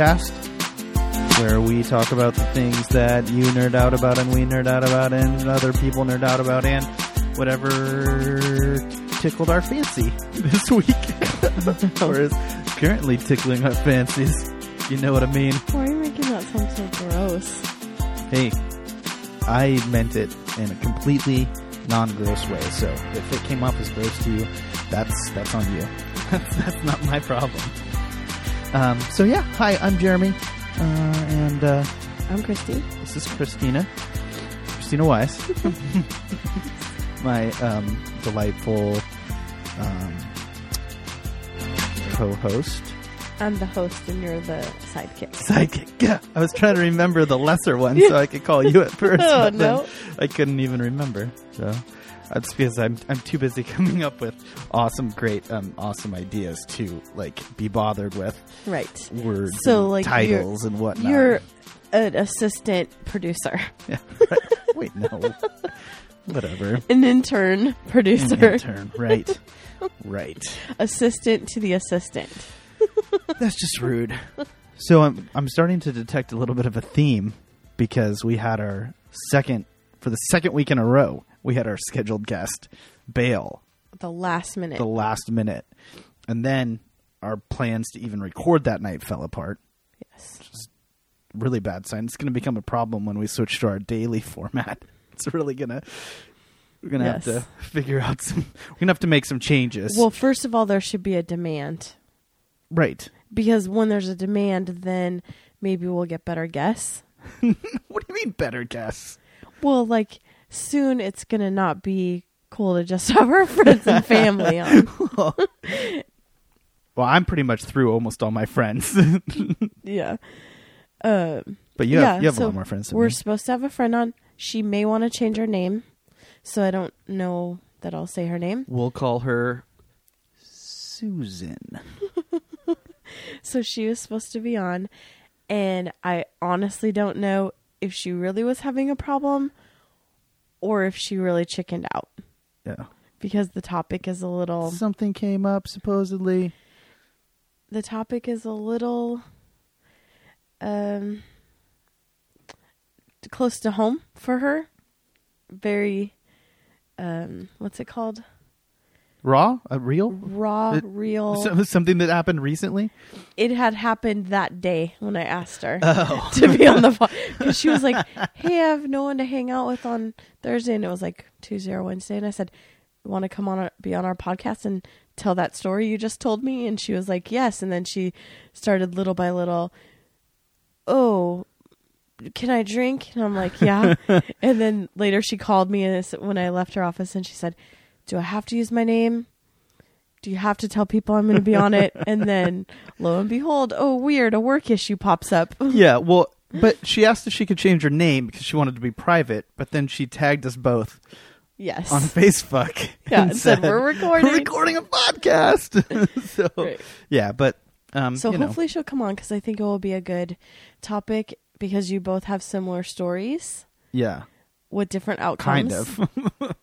podcast, where we talk about the things that you nerd out about and we nerd out about and other people nerd out about and whatever tickled our fancy this week, or is currently tickling our fancies. You know what I mean? Why are you making that sound so gross? Hey, I meant it in a completely non-gross way. So if it came off as gross to you, that's that's on you. that's, that's not my problem. Um, so yeah, hi, I'm Jeremy, uh, and uh, I'm Christy. this is Christina, Christina Weiss, my um, delightful um, co-host. I'm the host and you're the sidekick. Sidekick. Yeah, I was trying to remember the lesser one so I could call you at first. Oh, but then no. I couldn't even remember. So that's because I'm I'm too busy coming up with awesome, great, um, awesome ideas to like be bothered with Right. words, So, and like, titles, and whatnot. You're an assistant producer, yeah, right. wait, no, whatever. an intern producer, An intern, right, right. assistant to the assistant. That's just rude. So I'm I'm starting to detect a little bit of a theme because we had our second for the second week in a row. We had our scheduled guest bail The last minute. the last minute, and then our plans to even record that night fell apart. yes. Really bad sign. It's going to become a problem when we switch to our daily format. It's really gonna we're gonna Yes. have to figure out some. We're gonna have to make some changes. Well, first of all, there should be a demand right. because when there's a demand, then maybe we'll get better guests. What do you mean better guess? Well, like soon it's gonna not be cool to just have our friends and family on. Well, I'm pretty much through almost all my friends, Yeah. Um, but you have yeah, you have so a lot more friends we're me. supposed to have a friend on. She may want to change her name, so I don't know that I'll say her name. We'll call her Susan. So she was supposed to be on, and I honestly don't know if she really was having a problem or if she really chickened out Yeah. because the topic is a little Something came up supposedly. the topic is a little um close to home for her. Very um what's it called? Raw? A real? Raw, It- real. So- something that happened recently? it had happened that day when I asked her Oh. to be on the phone because she was like, "Hey, I have no one to hang out with on Thursday," and it was like Tuesday or Wednesday, and I said, "Want to come on our, be on our podcast and tell that story you just told me?" And she was like, "Yes," and then she started little by little. Oh, can I drink? And I'm like, "Yeah," and then later she called me and when I left her office, and she said, "Do I have to use my name?" do you have to tell people I'm going to be on it? And then lo and behold, oh, weird, a work issue pops up. Yeah, well, but she asked if she could change her name because she wanted to be private, but then she tagged us both Yes. on Facebook. Yeah, and and said, "We're recording." We're recording a podcast. so, Right. yeah, but um, so you know, hopefully she'll come on because I think it will be a good topic because you both have similar stories yeah, with different outcomes. kind of.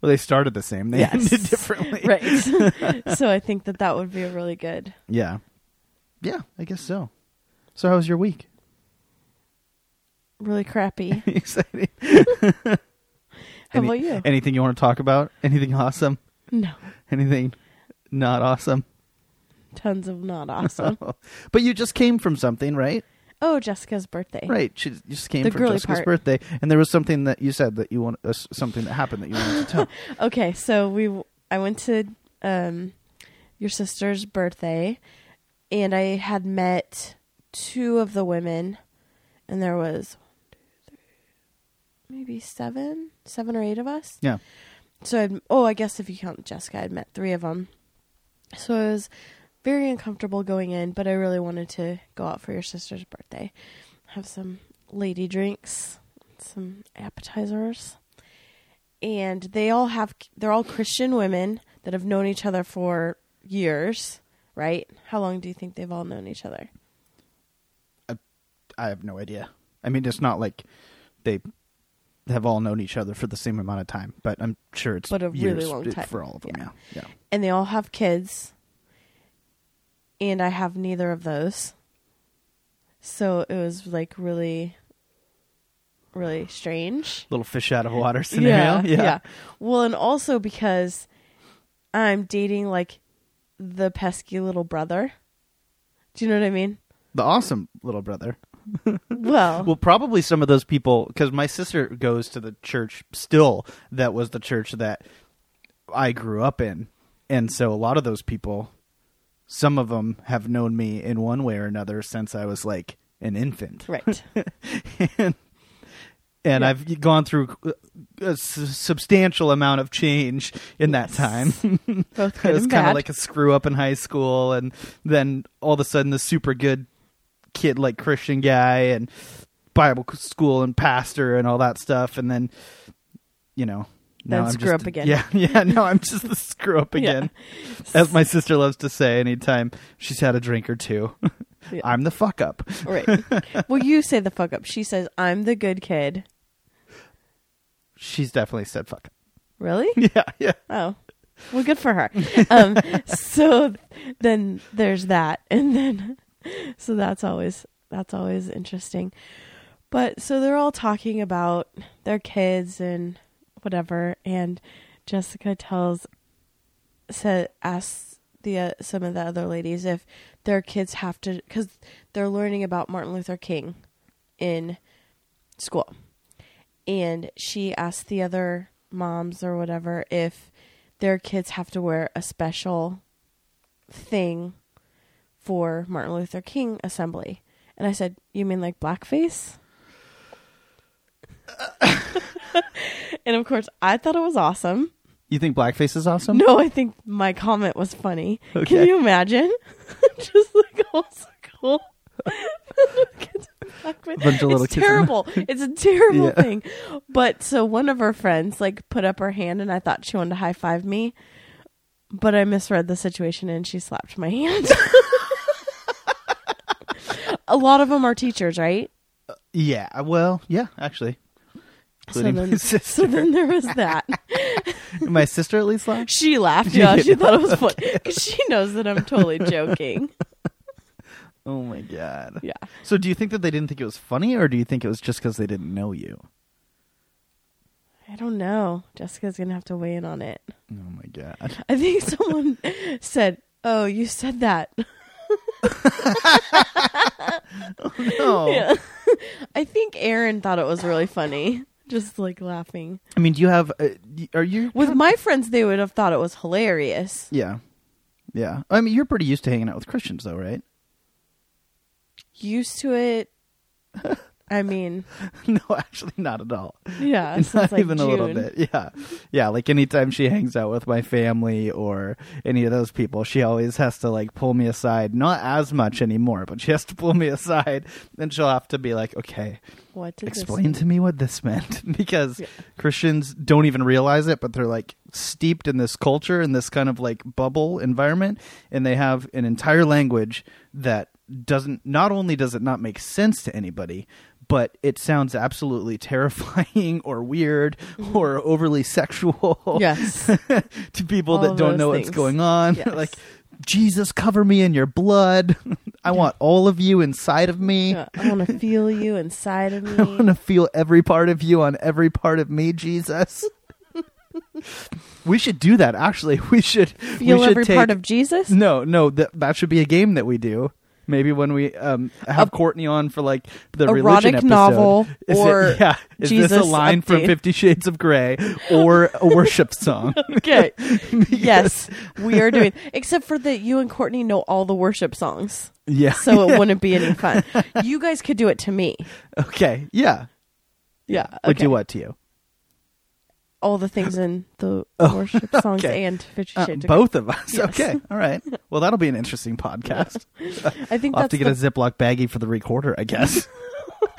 Well, they started the same. They Yes. ended differently. Right. so I think that that would be a really good. Yeah, yeah, I guess so. So, how was your week? Really crappy. Exciting. How Any- about you? Anything you want to talk about? Anything awesome? No. Anything not awesome? Tons of not awesome. but you just came from something, right? Oh, Jessica's birthday. Right. She just came The girly Jessica's part. birthday, and there was something that you said that you want uh, something that happened that you wanted to tell. Okay, so we I went to um your sister's birthday and I had met two of the women and there was one, two, three, maybe seven, seven or eight of us. yeah. So I'd, oh, I guess if you count Jessica, I'd met three of them. So I was very uncomfortable going in, but I really wanted to go out for your sister's birthday, have some lady drinks, some appetizers, and they all have they're all Christian women that have known each other for years, right? How long do you think they've all known each other? I I have no idea. I mean, it's not like they have all known each other for the same amount of time, but I'm sure it's But a really long time. for all of them. Yeah. Yeah, yeah. and they all have kids and i have neither of those. So it was like really really strange. Little fish out of water scenario. Yeah, well and also because i'm dating like the pesky little brother. Do you know what i mean? The awesome little brother. well, Well, probably some of those people, because my sister goes to the church still that was the church that I grew up in. And so a lot of those people, some of them have known me in one way or another since I was like an infant. right and and Yeah. I've gone through uh, a s- substantial amount of change in that time. both I was kind of like a screw up in high school, and then all of a sudden, the super good kid, like Christian guy, and Bible school and pastor and all that stuff, and then you know. Now Then I'm screw just, up again. Yeah, yeah. No, I'm just the screw up Yeah. again, as my sister loves to say. Anytime she's had a drink or two, Yeah. I'm the fuck up. right well you say the fuck up she says i'm the good kid She's definitely said fuck up. really Yeah, yeah. Oh, well, good for her. um, so then there's that, and then so that's always that's always interesting. But so they're all talking about their kids and whatever, and Jessica tells said asks the uh, some of the other ladies if their kids have to because they're learning about Martin Luther King in school, and she asked the other moms or whatever if their kids have to wear a special thing for Martin Luther King assembly. And I said, "You mean like blackface?" and of course, I thought it was awesome. You think blackface is awesome? No, I think my comment was funny. Can you imagine? Just like all so cool. Kids. Bunch of little it's kids in- terrible. It's a terrible Yeah. thing. But so one of her friends like put up her hand and I thought she wanted to high five me. But I misread the situation and she slapped my hand. a lot of them are teachers, right? Uh, yeah. Well, yeah, actually. So then, so then there was that. my sister at least laughed. She laughed. Yeah, she thought it was funny because she knows that I'm totally joking. Oh my god. Yeah. So do you think that they didn't think it was funny, or do you think it was just because they didn't know you? I don't know. Jessica's gonna have to weigh in on it. Oh my god. I think someone said, "Oh, you said that." Oh, no. Yeah. I think Aaron thought it was really funny, just like laughing. I mean, do you have? Uh, are you With my friends, they would have thought it was hilarious. Yeah. Yeah. I mean, you're pretty used to hanging out with Christians, though, right? Used to it. I mean, no, actually, not at all. yeah, not since like even a little bit. Yeah, yeah. Like anytime she hangs out with my family or any of those people, she always has to like pull me aside. Not as much anymore, but she has to pull me aside, and she'll have to be like, "Okay, What explain to me what this meant," because Yeah. Christians don't even realize it, but they're like steeped in this culture in this kind of like bubble environment, and they have an entire language that doesn't. Not only does it not make sense to anybody. But it sounds absolutely terrifying or weird mm-hmm. or overly sexual Yes. to people All that don't know things. what's going on. Yes. like, Jesus, cover me in your blood. I want all of you inside of me. Yeah, I want to feel you inside of me. I want to feel every part of you on every part of me, Jesus. we should do that. Actually, we should Feel we should every take, part of Jesus. No, no, that that should be a game that we do. Maybe when we um, have Courtney on for like the religion episode. novel Is it- or yeah, is this a Jesus line from. Fifty Shades of Grey or a worship song? Okay. yes, we are doing. Except for that, you and Courtney know all the worship songs, Yeah. so it wouldn't be any fun. You guys could do it to me. okay. Yeah. Yeah. Would okay. do what to you? All the things in the Oh, worship songs okay. and Fifty Uh, Shades. both of us. Yes. Okay. All right. Well, that'll be an interesting podcast. I think I'll have to get the, a Ziploc baggie for the recorder, I guess.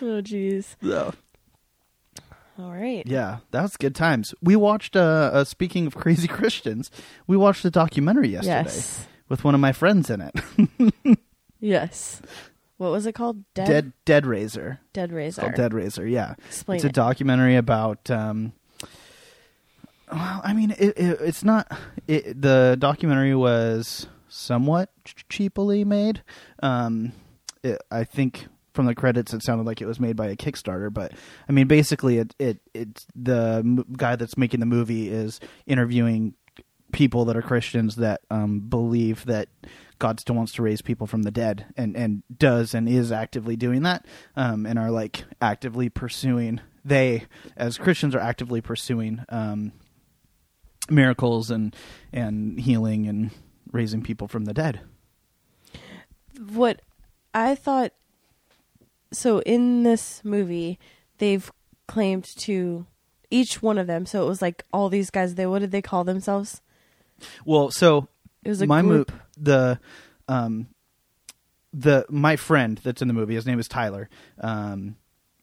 oh jeez. so, All right. yeah, that was good times. We watched. Uh, uh, speaking of crazy Christians, we watched a documentary yesterday Yes. with one of my friends in it. Yes. What was it called? Dead Dead Dead Raiser. Dead It's Raiser. called Dead Raiser. Yeah. Explain it's a it. documentary about um well i mean it, it, it's not it, the documentary was somewhat ch- cheaply made um it, i think from the credits it sounded like it was made by a kickstarter but i mean basically it it it's the m- guy that's making the movie is interviewing people that are christians that um believe that God still wants to raise people from the dead and, and does and is actively doing that um, and are like actively pursuing they as Christians are actively pursuing um, miracles and and healing and raising people from the dead. what I thought so in this movie they've claimed to each one of them so it was like all these guys they what did they call themselves Well, so it was a my group. mo- the um the my friend that's in the movie his name is Tyler um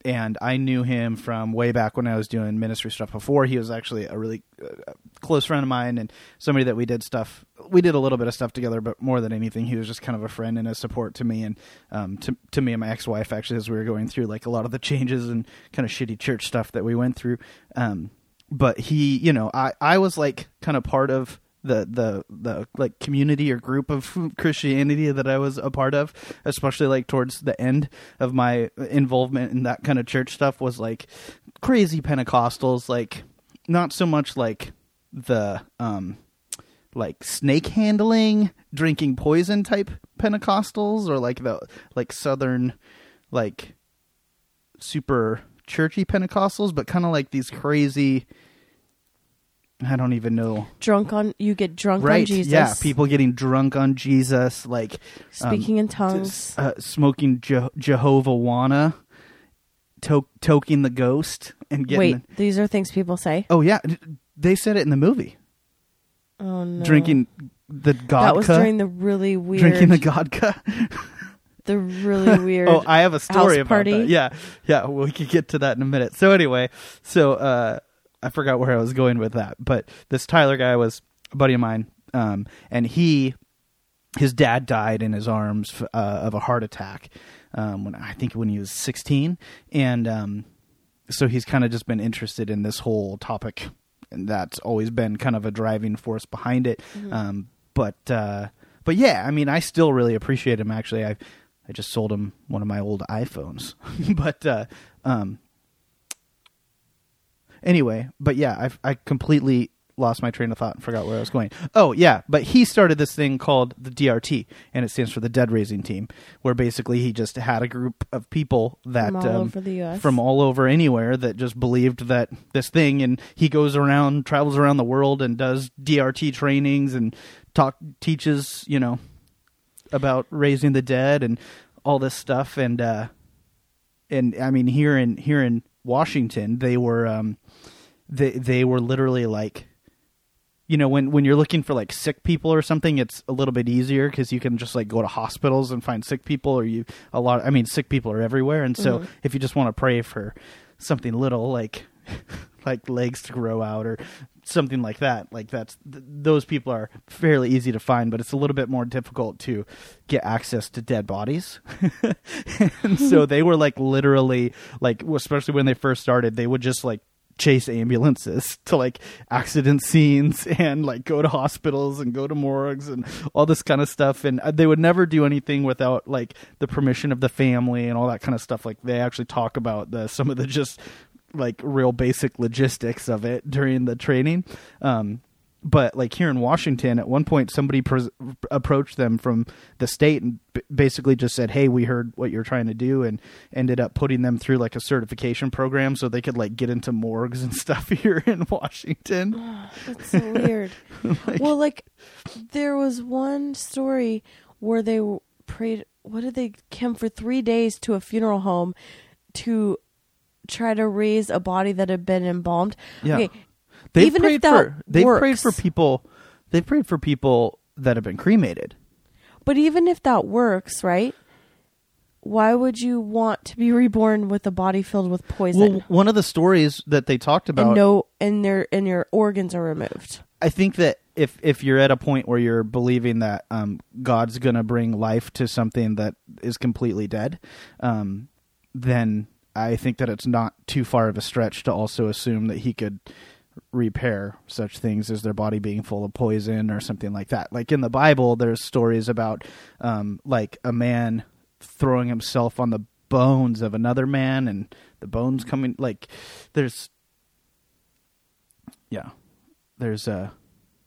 and I knew him from way back when I was doing ministry stuff before. He was actually a really uh, close friend of mine and somebody that we did stuff we did a little bit of stuff together but more than anything he was just kind of a friend and a support to me and um to to me and my ex-wife actually as we were going through like a lot of the changes and kind of shitty church stuff that we went through. Um but he you know I I was like kind of part of the the the like community or group of Christianity that I was a part of, especially like towards the end of my involvement in that kind of church stuff was like crazy Pentecostals, like not so much like the um like snake handling, drinking poison type Pentecostals or like the like southern like super churchy Pentecostals, but kind of like these crazy I don't even know. Drunk on you get drunk on Jesus. yeah people getting drunk on jesus like speaking in s- tongues uh, smoking Je- jehovah wana to- toking the ghost and getting wait these are things people say? Oh yeah they said it in the movie. Oh no. Drinking the godka that was during the really weird drinking the godka the really weird oh i have a story about party. that. Yeah yeah we could get to that in a minute. So anyway so uh i forgot where i was going with that but this tyler guy was a buddy of mine um and he his dad died in his arms uh, of a heart attack um, when I think when he was 16, and um, so he's kind of just been interested in this whole topic, and that's always been kind of a driving force behind it. Um, but uh, but yeah, I mean, I still really appreciate him. Actually, I I just sold him one of my old iPhones, but uh, um, anyway, but yeah, I I completely lost my train of thought and forgot where I was going. Oh yeah, but he started this thing called the DRT, and it stands for the Dead Raising Team, where basically he just had a group of people that from all um, over the U.S. from all over anywhere that just believed that this thing, and he goes around, travels around the world, and does DRT trainings and talk teaches, you know, about raising the dead and all this stuff, and uh, and I mean here in here in Washington, they were um, they they were literally like you know when when you're looking for like sick people or something it's a little bit easier because you can just like go to hospitals and find sick people or you a lot i mean sick people are everywhere and so Mhm. if you just want to pray for something little like like legs to grow out or something like that like that's th- those people are fairly easy to find but it's a little bit more difficult to get access to dead bodies and so they were like literally like especially when they first started they would just like chase ambulances to like accident scenes and like go to hospitals and go to morgues and all this kind of stuff. And uh, they would never do anything without like the permission of the family and all that kind of stuff. Like they actually talk about the some of the just like real basic logistics of it during the training. Um but like here in Washington, at one point somebody pres approached them from the state and b- basically just said, "Hey, we heard what you're trying to do," and ended up putting them through like a certification program so they could like get into morgues and stuff here in Washington. That's so weird. well, like there was one story where they prayed. What did they come for three days to a funeral home to try to raise a body that had been embalmed? Yeah. Okay, They've Even if prayed that for they've prayed for people. They've prayed for people that have been cremated. but even if that works, right? Why would you want to be reborn with a body filled with poison Well, one of the stories that they talked about and no, and their and your organs are removed? I think that if if you're at a point where you're believing that um, God's going to bring life to something that is completely dead, um, then I think that it's not too far of a stretch to also assume that He could repair such things as their body being full of poison or something like that. Like in the Bible, there's stories about um, like a man throwing himself on the bones of another man and the bones coming like there's yeah there's a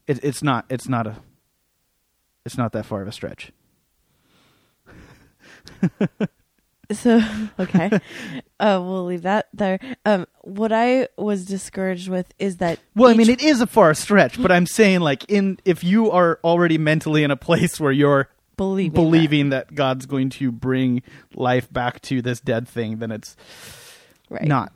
it, it's not it's not a it's not that far of a stretch So okay, uh, we'll leave that there. Um, what I was discouraged with is that well i mean it is a far stretch but i'm saying like in if you are already mentally in a place where you're believing that. believing that. god's going to bring life back to this dead thing then it's right. not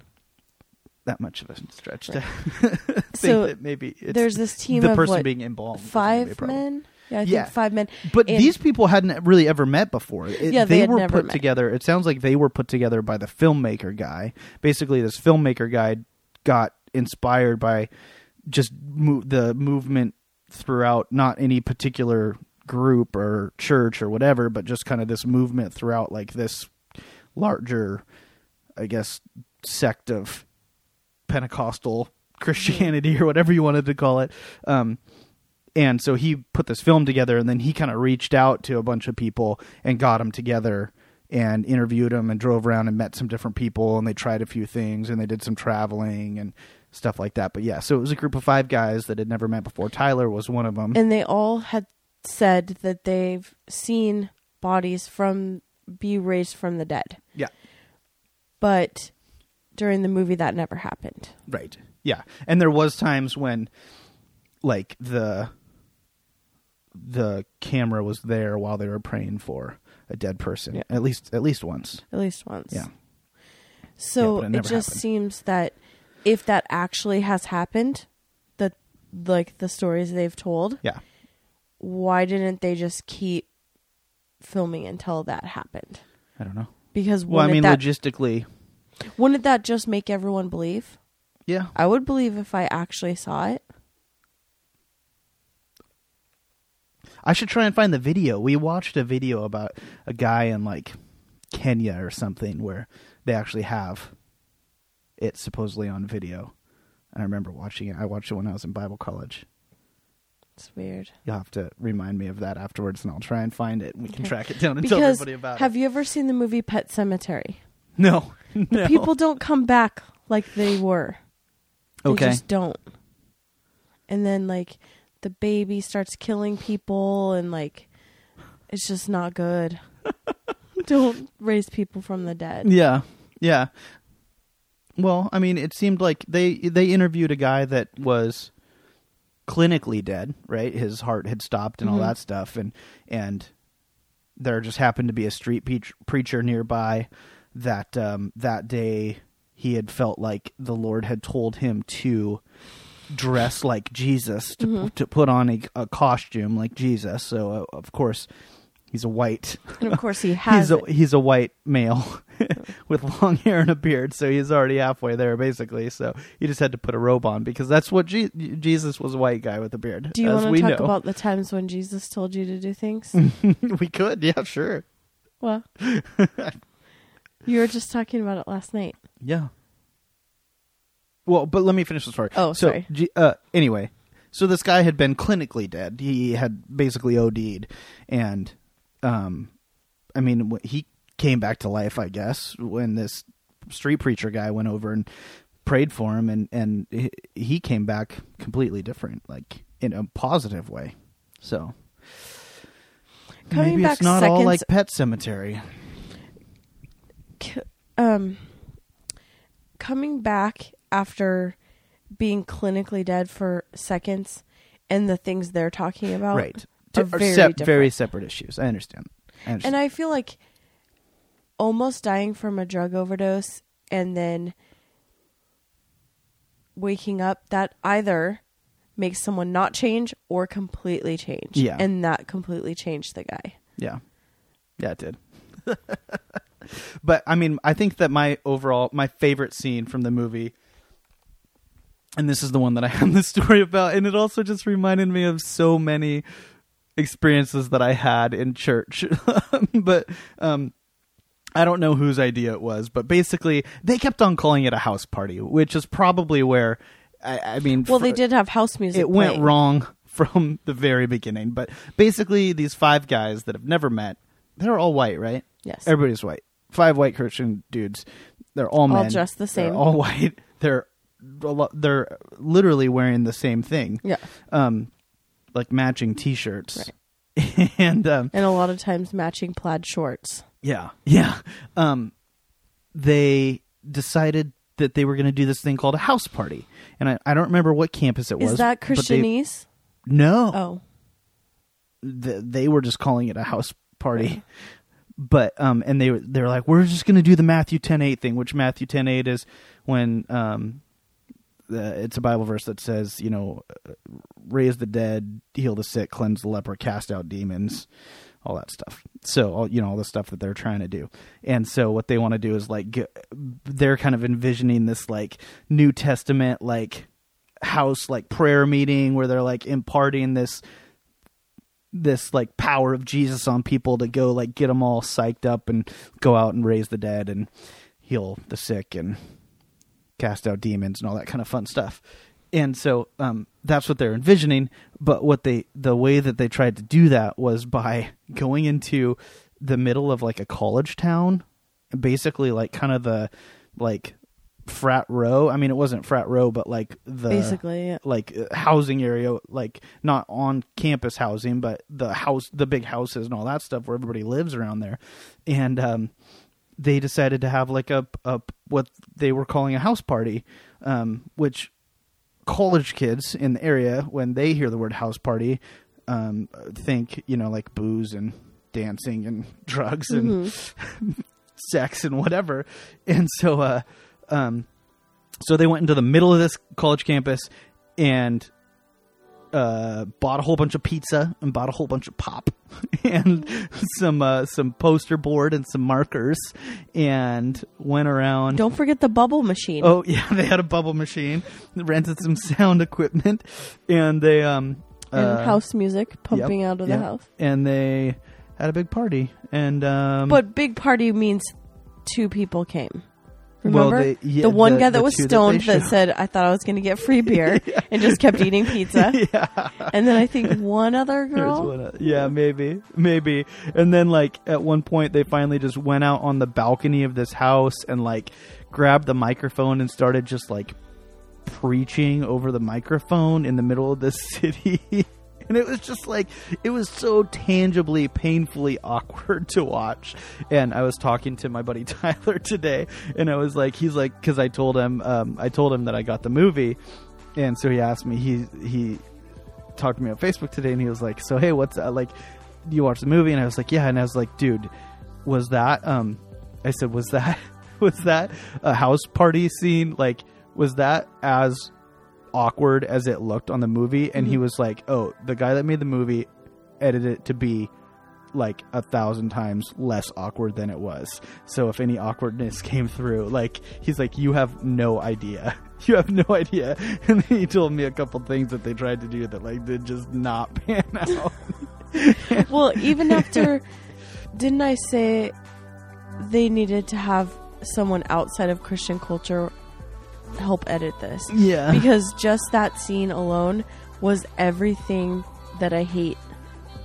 that much of a stretch to think So, that maybe it's There's this team the of person what, being embalmed is gonna be a five men. Yeah, I Yeah. think five men. But And- these people hadn't really ever met before. It- Yeah, they they were put met. together. It sounds like they were put together by the filmmaker guy. Basically, this filmmaker guy got inspired by just mo- the movement throughout, not any particular group or church or whatever, but just kind of this movement throughout, like this larger, I guess, sect of Pentecostal Christianity or whatever you wanted to call it. Um, and so he put this film together and then he kind of reached out to a bunch of people and got them together and interviewed them and drove around and met some different people and they tried a few things and they did some traveling and stuff like that. But yeah so it was a group of five guys that had never met before. Tyler was one of them and they all had said that they've seen bodies from be raised from the dead. yeah. But during the movie, that never happened. right. Yeah. And there was times when like the the camera was there while they were praying for a dead person Yeah. at least at least once At least once. yeah So Yeah, it it, just happened. seems that if that actually has happened, that like the stories they've told, yeah why didn't they just keep filming until that happened? i don't know Because well i mean that logistically wouldn't that just make everyone believe? yeah I would believe if I actually saw it. I should try and find the video. We watched a video about a guy in like Kenya or something where they actually have it supposedly on video. And I remember watching it. I watched it when I was in Bible college. It's weird. You'll have to remind me of that afterwards, and I'll try and find it. and We can Okay. track it down and tell Because everybody about have you ever seen the movie Pet Sematary? it. No, no. People don't come back like they were. They Okay. just don't. And then like the baby starts killing people and like it's just not good. don't raise people from the dead. Yeah, yeah. Well, I mean, it seemed like they they interviewed a guy that was clinically dead, right? His heart had stopped and all Mhm. that stuff, and and there just happened to be a street preach- preacher nearby that um, that day he had felt like the Lord had told him to dress like Jesus to Mhm. to put on a, a costume like Jesus. So uh, of course he's a white And of course he has he's a he's a white male with long hair and a beard, so he's already halfway there basically. So he just had to put a robe on because that's what Je- Jesus was a white guy with a beard. Do you want to talk know. about the times when Jesus told you to do things? we could, yeah, sure, well, you were just talking about it last night. yeah. Well, but let me finish the story. Oh, so, sorry. G- uh, anyway, so this guy had been clinically dead. He had basically OD'd, and um, I mean, he came back to life, I guess, when this street preacher guy went over and prayed for him, and and he- came back completely different, like in a positive way. So Coming maybe back it's not all like Pet Sematary. um coming back after being clinically dead for seconds and the things they're talking about right? are very sep- very separate issues. I understand. I understand. and i feel like almost dying from a drug overdose and then waking up that either makes someone not change or completely change Yeah. and that completely changed the guy Yeah. Yeah, it did. but I mean, I think that my overall my favorite scene from the movie and this is the one that I have the story about, and it also just reminded me of so many experiences that I had in church. but um, I don't know whose idea it was, but basically they kept on calling it a house party, which is probably where I, I mean, Well, fr- they did have house music. it went wrong from the very beginning. But basically, these five guys that have never met, they're all white, right? Yes. Everybody's white. Five white Christian dudes. They're all men. All dressed the They're same. all white. They're they're literally wearing the same thing. Yeah. Um, like matching T-shirts. and um, And a lot of times matching plaid shorts. yeah, yeah. Um, they decided that they were going to do this thing called a house party, and I, I don't remember what campus it was. Is that they- Christianese? No, Oh. th- they were just calling it a house party. But um, and they were they were like, we're just going to do the Matthew ten eight thing, which Matthew ten eight is when um, the, it's a Bible verse that says, you know, uh, raise the dead, heal the sick, cleanse the leper, cast out demons, all that stuff. So all you know all the stuff that they're trying to do, and so what they want to do is like they're kind of envisioning this like New Testament like house like prayer meeting where they're like imparting this this like power of Jesus on people to go like get them all psyched up and go out and raise the dead and heal the sick and cast out demons and all that kind of fun stuff. And so um, that's what they're envisioning. But what they the way that they tried to do that was by going into the middle of like a college town, basically like kind of the like frat row. I mean, it wasn't frat row, but like the Basically, yeah. like uh, housing area, like not on campus housing, but the house, the big houses and all that stuff where everybody lives around there. And um, they decided to have like a, a what they were calling a house party, um, which college kids in the area, when they hear the word house party, um, think you know like booze and dancing and drugs and sex and whatever. And so, uh, um, so they went into the middle of this college campus and uh, bought a whole bunch of pizza and bought a whole bunch of pop and some uh, some poster board and some markers and went around. Don't forget the bubble machine. Oh yeah, they had a bubble machine, rented some sound equipment, and they um and uh, house music pumping yep, out of yep. the house. and they had a big party and um But big party means two people came. Well, Remember they- yeah, the one the- guy that was two that stoned that, said, "I thought I was going to get free beer," and just kept eating pizza. yeah. And then I think one other girl. one oth- yeah, maybe, maybe. And then, like, at one point, they finally just went out on the balcony of this house and, like, grabbed the microphone and started just, like, preaching over the microphone in the middle of the city. And it was just like, it was so tangibly, painfully awkward to watch. And I was talking to my buddy Tyler today, and I was like, he's like, because I told him, um, I told him that I got the movie. And so he asked me, he, he, talked to me on Facebook today, and he was like, "So hey, what's that? like? You watch the movie?" And I was like, "Yeah." And I was like, "Dude, was that?" Um, I said, "Was that was that a house party scene? Like, was that as awkward as it looked on the movie?" And he mm-hmm. was like, "Oh, the guy that made the movie edited it to be." like a thousand times less awkward than it was. So if any awkwardness came through, like he's like, you have no idea. You have no idea. And then he told me a couple things that they tried to do that like did just not pan out. well, even after, didn't I say they needed to have someone outside of Christian culture help edit this? yeah. Because just that scene alone was everything that I hate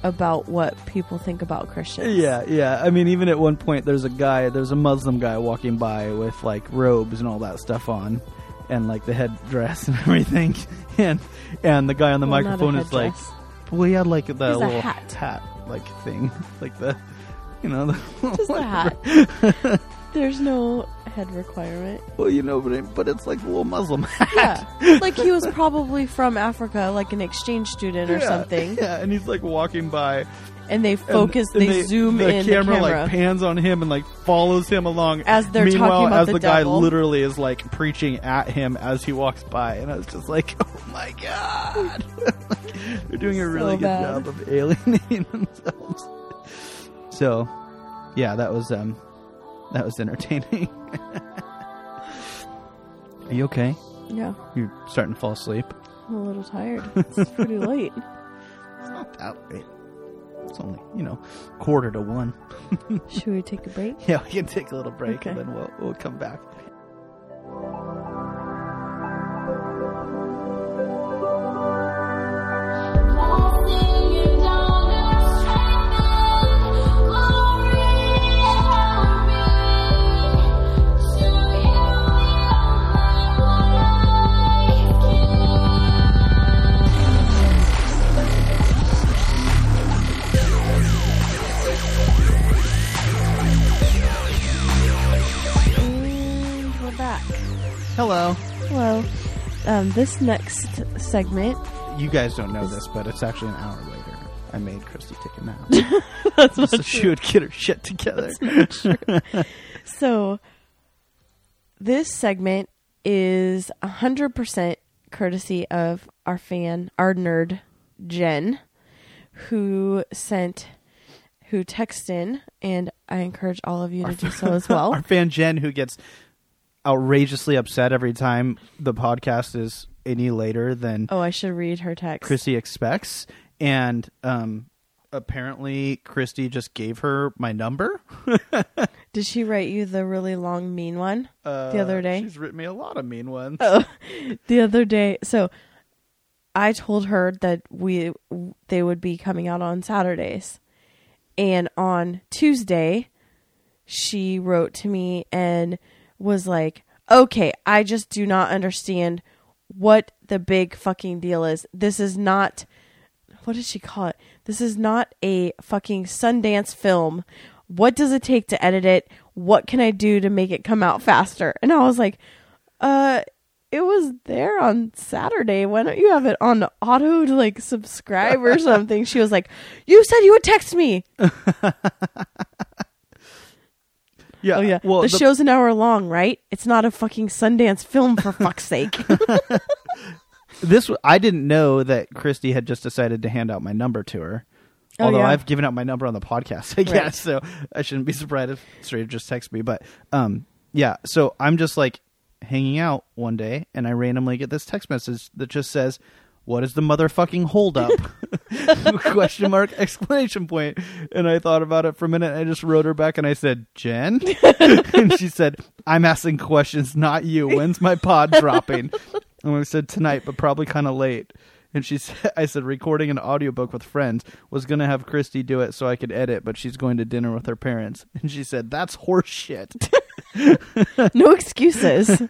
about what people think about Christians. Yeah, yeah. I mean, even at one point, there's a guy, there's a Muslim guy walking by with like robes and all that stuff on, and like the headdress and everything, and and the guy on the Well, microphone is like, well, he had like the He has a little hat. like thing, like the, you know, the, just hat. There's no head requirement. well, you know, but it, but it's like a little Muslim hat. Yeah, like he was probably from Africa, like an exchange student or Yeah, something. Yeah, and he's like walking by. And they focus, and they, zoom the in camera, the camera. like pans on him and like follows him along As they're Meanwhile, talking about as the the, guy devil. literally is like preaching at him as he walks by, and I was just like, "Oh my god!" They're doing a really So good bad. job of alienating themselves. So, yeah, that was um, that was entertaining. Are you okay? Yeah, You're starting to fall asleep. I'm a little tired. It's pretty late. It's not that late. It's only, you know, quarter to one. Should we take a break? Yeah, we can take a little break and then we'll we'll come back. Blessing you back. Hello. Hello. Um, this next segment. You guys don't know this, but it's actually an hour later. I made Christy take a nap. That's so she would get her shit together. So, this segment is 100% courtesy of our fan, our nerd, Jen, who sent, who texted in, and I encourage all of you to do so as well. Our fan Jen, who gets outrageously upset every time the podcast is any later than oh, I should read her text. Christy expects, and um, apparently Christy just gave her my number Did she write you the really long, mean one uh, the other day? She's written me a lot of mean ones. Oh, the other day. So I told her that we they would be coming out on Saturdays. And on Tuesday, she wrote to me and was like, "Okay, I just do not understand what the big fucking deal is. This is not what did she call it? This is not a fucking Sundance film. What does it take to edit it? What can I do to make it come out faster?" And I was like, "Uh, it was there on Saturday. Why don't you have it on auto to like subscribe or something?" She was like, "You said you would text me." yeah, Oh yeah, Well, the, the- show's an hour long, right? It's not a fucking Sundance film for fuck's sake. this I didn't know that Christy had just decided to hand out my number to her. Oh, Although yeah. I've given out my number on the podcast, I guess, so I shouldn't be surprised if straight just text me. But um, yeah, so I'm just like hanging out one day, and I randomly get this text message that just says, "What is the motherfucking holdup?" Question mark exclamation point. And I thought about it for a minute. I just wrote her back, and I said, "Jen," and she said, "I'm asking questions, not you. When's my pod dropping?" And I said tonight, but probably kind of late. And she said, I said, recording an audiobook with friends was going to have Christy do it so I could edit, but she's going to dinner with her parents. And she said, that's horseshit. no excuses.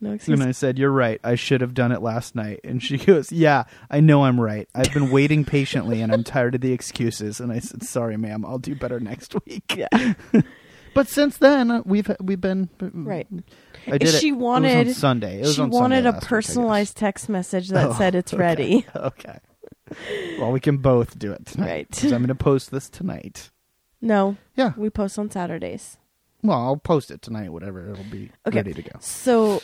No and. I said, you're right. I should have done it last night. And she goes, yeah, I know I'm right. I've been waiting patiently and I'm tired of the excuses. And I said, sorry, ma'am. I'll do better next week. Yeah. But since then, uh, we've we've been Right. I did it- she it was wanted on Sunday. It was she on wanted Sunday a last week, personalized text message that Oh, said it's okay. ready. Okay. Well, we can both do it tonight. Right. I'm going to post this tonight. No, Yeah. we post on Saturdays. Well, I'll post it tonight. Whatever, it'll be Okay. ready to go. So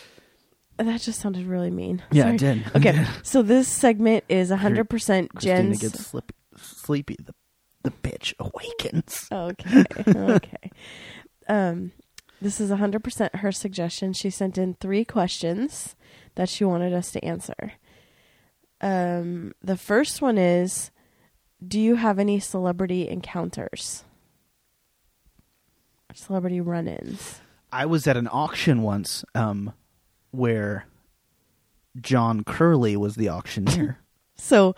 that just sounded really mean. Yeah, Sorry. it did. It Okay, did. so this segment is 100% Christina Jen's. gets slip, sleepy. The the bitch awakens. Okay, okay. Um, this is 100% her suggestion. She sent in three questions that she wanted us to answer. Um, the first one is Do you have any celebrity encounters? Celebrity run ins? I was at an auction once, um, where John Curley was the auctioneer. So,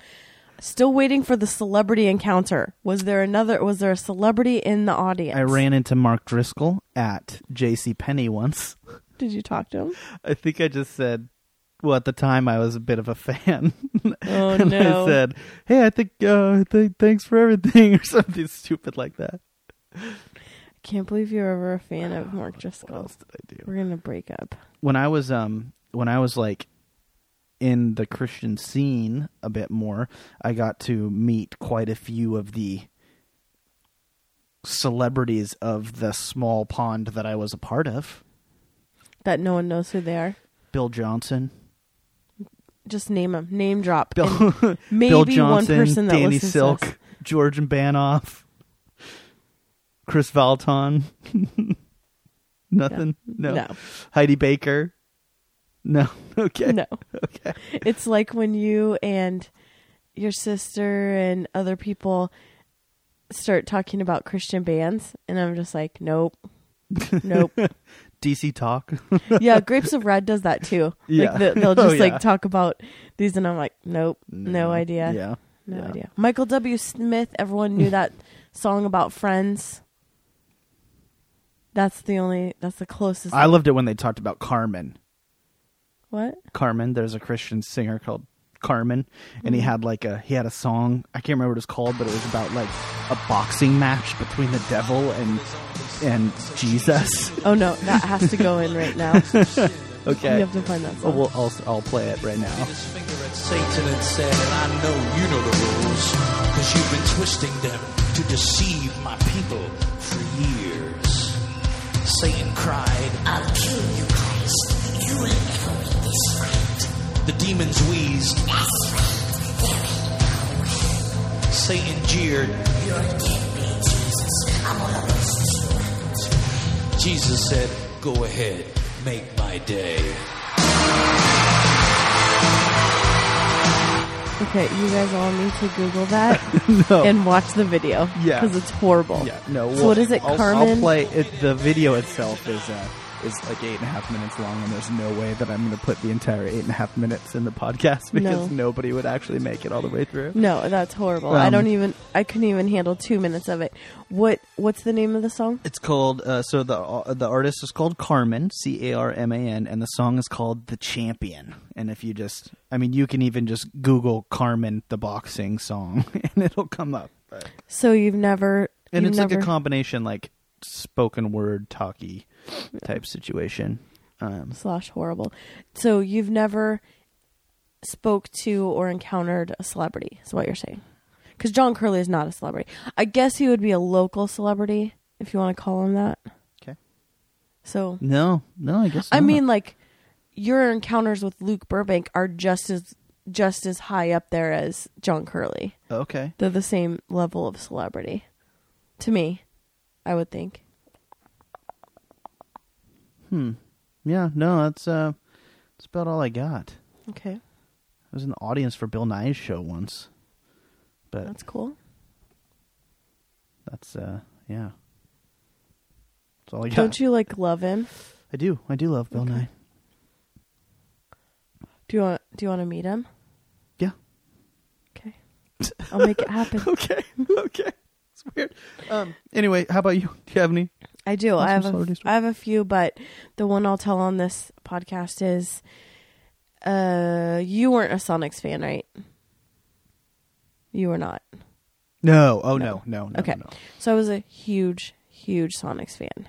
still waiting for the celebrity encounter. Was there another? Was there a celebrity in the audience? I ran into Mark Driscoll at J.C. Penney once. Did you talk to him? I think I just said, well, at the time I was a bit of a fan. Oh and no! I said, "Hey, I think, uh, th- thanks for everything," or something stupid like that. Can't believe you're ever a fan of Mark What Driscoll. else did I do? We're gonna break up. When I was um when I was like in the Christian scene a bit more, I got to meet quite a few of the celebrities of the small pond that I was a part of. That no one knows who they are. Bill Johnson, Just name them. Name drop. Bill And maybe Bill one Johnson, person that Danny listens to Silk, us. Georgian Banov, Kris Vallotton. Nothing. No. No. Heidi Baker. No. Okay. No. Okay. It's like when you and your sister and other people start talking about Christian bands, and I'm just like, nope, nope. DC talk. yeah, Grapes of Red does that too. Yeah. Like the, they'll Oh, just yeah. like talk about these, and I'm like, nope, no, mm-hmm. idea, Yeah. no yeah. idea. Michael W. Smith. Everyone knew that song about friends. That's the only. That's the closest. I loved it when they talked about Carman. what? Carman. There's a Christian singer called Carman, and he mm-hmm. had like a he had a song. I can't remember what it's called, but it was about like a boxing match between the devil and and Jesus. Oh no, that has to go in right now. Okay. You have to find that oh, song. Oh, song. well, I'll I'll play it right now. his finger at Satan and said, and I know you know the rules, because you've been twisting them to deceive my people for years. Satan cried, I'll kill you, Christ. You will never win this fight. The demons wheezed. That's right. There ain't no way. Satan jeered. You're kidding me, Jesus. I'm one of those Jesus said, Go ahead, make my day. Okay, you guys all need to Google that No. and watch the video. Yeah. because it's horrible. Yeah, no. So well, what is it, I'll, I'll play it. The video itself is uh, is like eight and a half minutes long, and there's no way that I'm going to put the entire eight and a half minutes in the podcast because No. nobody would actually make it all the way through. No, that's horrible. I Um, don't even. I couldn't even handle two minutes of it. What What's the name of the song? It's called uh, so the uh, the artist is called Carman C A R M A N and the song is called The Champion. And if you just, I mean, you can even just Google Carman the boxing song and it'll come up. But- So you've never. and you've it's like a combination like spoken word talky type situation. Um, slash horrible. So you've never spoke to or encountered a celebrity. Is what you're saying? Because John Curley is not a celebrity. I guess he would be a local celebrity if you want to call him that. Okay. So no, no, I guess. I not. mean, like your encounters with Luke Burbank are just as just as high up there as John Curley. okay. They're the same level of celebrity, to me. I would think. Hmm. Yeah. No, that's uh, that's about all I got. Okay, I was in the audience for Bill Nye's show once, but that's cool. that's uh, yeah. That's all I got. Don't you like love him? I do. I do love Bill. Nye. Do you want? Do you want to meet him? Yeah. Okay, I'll make it happen. Okay. okay. It's weird. Um. Anyway, how about you? Do you have any? I do. I have a. I have a few, but the one I'll tell on this podcast is, uh, you weren't a Sonics fan, right? You were not. No. Oh No. no. No. No. Okay. No. So I was a huge, huge Sonics fan.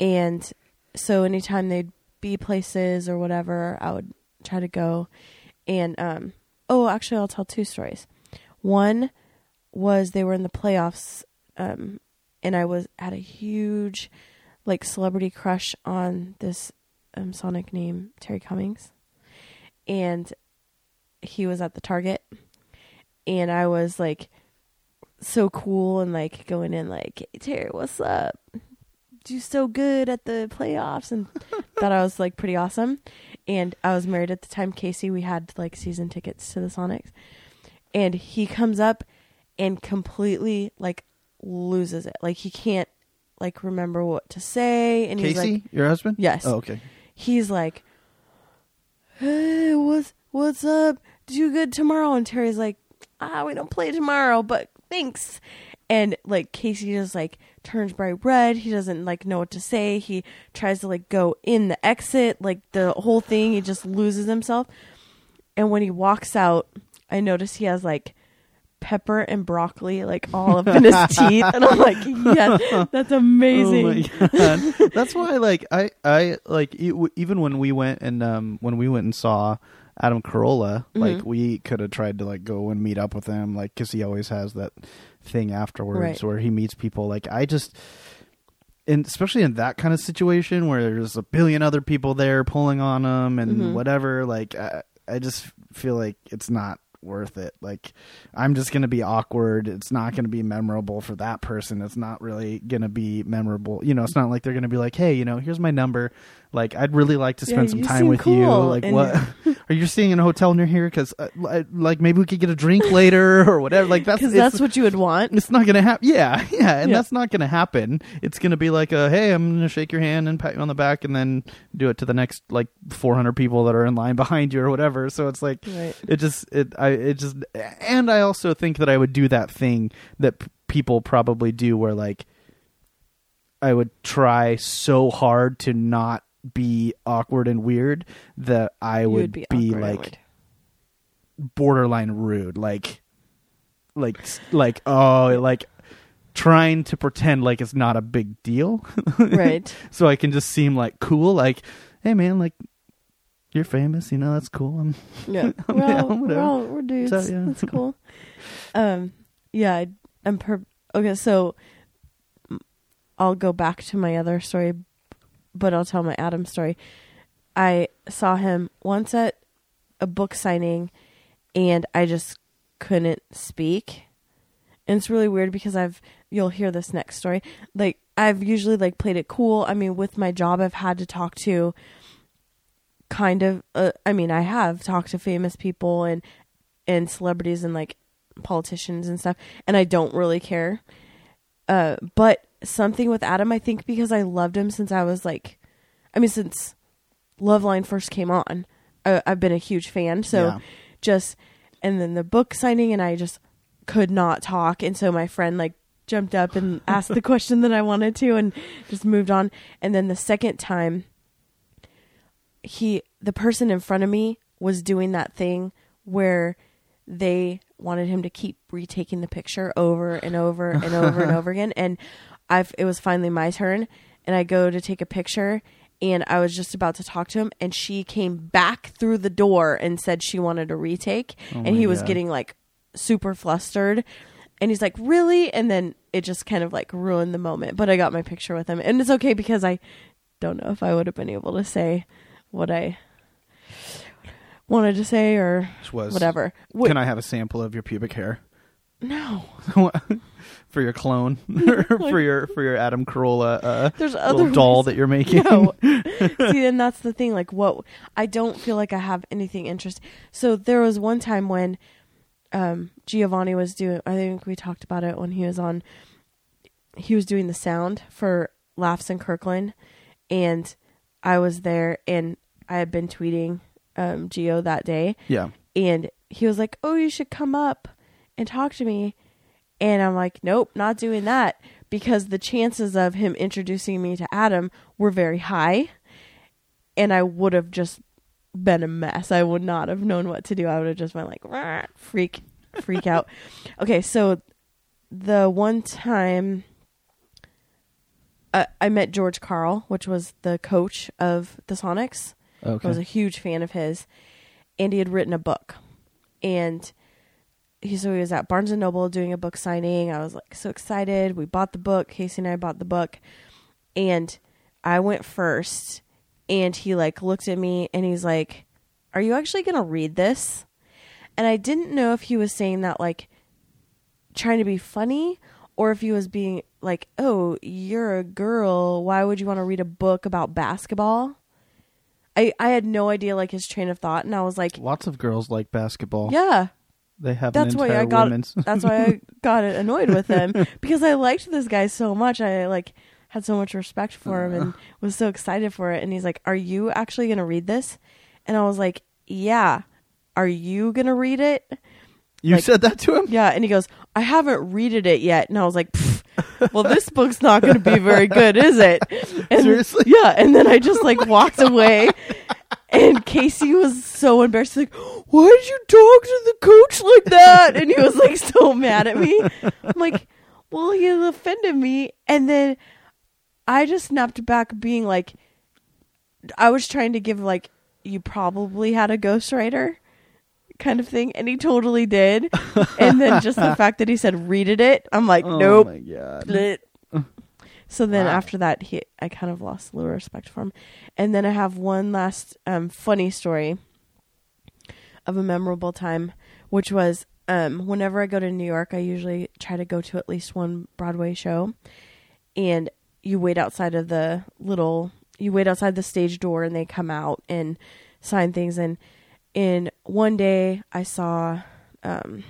And so anytime they'd be places or whatever, I would try to go. And um oh, actually I'll tell two stories. One was they were in the playoffs um and I was had a huge like celebrity crush on this um Sonic name Terry Cummings. And he was at the Target and I was like so cool and like going in like hey, Terry, what's up? Do so good at the playoffs and thought I was like pretty awesome. And I was married at the time, Casey. We had like season tickets to the Sonics. And he comes up and completely like loses it. Like he can't like remember what to say and he's Casey, like your husband? Yes. Oh, okay. he's like, "Hey, what's what's up? Do good tomorrow?" And Terry's like, "Ah, we don't play tomorrow, but thanks." And like Casey just like turns bright red. He doesn't like know what to say. He tries to like go in the exit, like the whole thing. He just loses himself. And when he walks out, I notice he has like pepper and broccoli like all up in his teeth, and I'm like, "Yes, that's amazing." Oh my god. That's why like I I like w- even when we went and um when we went and saw Adam Carolla, like Mm-hmm. we could have tried to like go and meet up with him like cuz he always has that thing afterwards Right. where he meets people like I just and especially in that kind of situation where there's a billion other people there pulling on him and Mhm. whatever like I, I just feel like it's not worth it. Like i'm just going to be awkward. It's not going to be memorable for that person. It's not really going to be memorable. You know it's not like they're going to be like hey you know here's my number Like, I'd really like to Yeah, spend some time with you. Like, and what? Are you staying in a hotel near here? Because, uh, like, maybe we could get a drink later or whatever. Like, that's that's what you would want. it's not gonna happen. Yeah, yeah, and Yeah. that's not gonna happen. It's gonna be like a hey, I'm gonna shake your hand and pat you on the back, and then do it to the next like 400 people that are in line behind you or whatever. So it's like Right. it just it I it just and I also think that I would do that thing that p- people probably do where like I would try so hard to not be awkward and weird that I You would, be, and like borderline rude like like like oh like trying to pretend like it's not a big deal right. so i can just seem like cool like hey man like you're famous you know that's cool I'm, Yeah. We're Yeah, all, we're, all, we're dudes. So, yeah. That's cool. Um, yeah, I, I'm per. Okay, so I'll go back to my other story, but I'll tell my Adam story. I saw him once at a book signing, and I just couldn't speak. And it's really weird because I've you'll hear this next story. Like I've usually like played it cool. I mean, with my job, I've had to talk to kind of uh, i mean i have talked to famous people and and celebrities and like politicians and stuff and i don't really care uh but something with adam i think because i loved him since i was like i mean since Loveline first came on I, i've been a huge fan. So Yeah. just and then the book signing and i just could not talk. And so my friend like jumped up and asked the question that i wanted to and just moved on. And then the second time he the person in front of me was doing that thing where they wanted him to keep retaking the picture over and over and over and over again. And I've it was finally my turn and I go to take a picture and I was just about to talk to him and she came back through the door and said she wanted a retake Oh and he was God. getting like super flustered and he's like really and then it just kind of like ruined the moment but I got my picture with him and it's okay because I don't know if I would have been able to say what I wanted to say or whatever. Wh- can i have a sample of your pubic hair no, for your clone for your for your adam carolla uh there's little other doll ways- that you're making No. See, and that's the thing. Like, what I don't feel like I have anything interesting. So there was one time when um, Giovanni was doing. I think we talked about it when he was on. He was doing the sound for Laughs in Kirkland, and I was there, and I had been tweeting um, Geo that day, yeah and he was like, "Oh, you should come up and talk to me." And I'm like, "Nope, not doing that." Because the chances of him introducing me to Adam were very high, and I would have just been a mess. I would not have known what to do. I would have just been like, freak, freak out. Okay, so the one time uh, I met George Karl, which was the coach of the Sonics. okay I was a huge fan of his, and he had written a book, and he so he was at Barnes and Noble doing a book signing. I was like so excited. We bought the book. Casey and I bought the book, and I went first, and he like looked at me and he's like, "Are you actually gonna read this?" And I didn't know if he was saying that like trying to be funny or if he was being like, "Oh, you're a girl. Why would you want to read a book about basketball?" I I had no idea like his train of thought, and I was like, lots of girls like basketball "Yeah, they have that's why I got women's that's why I got annoyed with him because I liked this guy so much. I like had so much respect for him and uh. was so excited for it. And he's like, "Are you actually gonna read this?" And I was like, "Yeah." Are you gonna read it? you like- said that to him Yeah. And he goes, "I haven't read it yet." And I was like, "Pfft, "Well, this book's not gonna be very good, is it?" And Seriously? Yeah. And then I just like walked away. And Casey was so embarrassed. Like, why did you talk to the coach like that? And he was like so mad at me. I'm like, well, he offended me. And then I just snapped back, being like, I was trying to give like, you probably had a ghostwriter kind of thing. And he totally did. and then just the fact that he said, read it, I'm like, oh nope. my god Blit. So then Wow. after that, he I kind of lost a little respect for him. And then I have one last um, funny story of a memorable time, which was um, whenever I go to New York, I usually try to go to at least one Broadway show, and you wait outside of the little you wait outside the stage door and they come out and sign things and in one day I saw um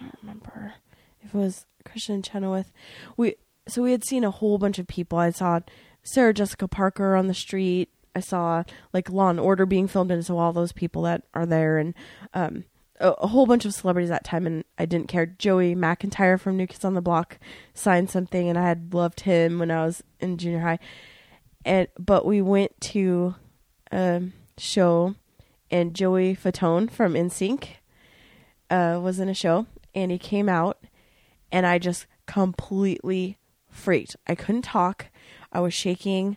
I don't remember if it was Kristin Chenoweth. We so we had seen a whole bunch of people. I saw Sarah Jessica Parker on the street. I saw like Law and Order being filmed, and so all those people that are there, and um, a, a whole bunch of celebrities that time, and I didn't care. Joey McIntyre from New Kids on the Block signed something, and I had loved him when I was in junior high. And but we went to a show, and Joey Fatone from NSYNC uh, was in a show, and he came out, and I just completely freaked. I couldn't talk. I was shaking.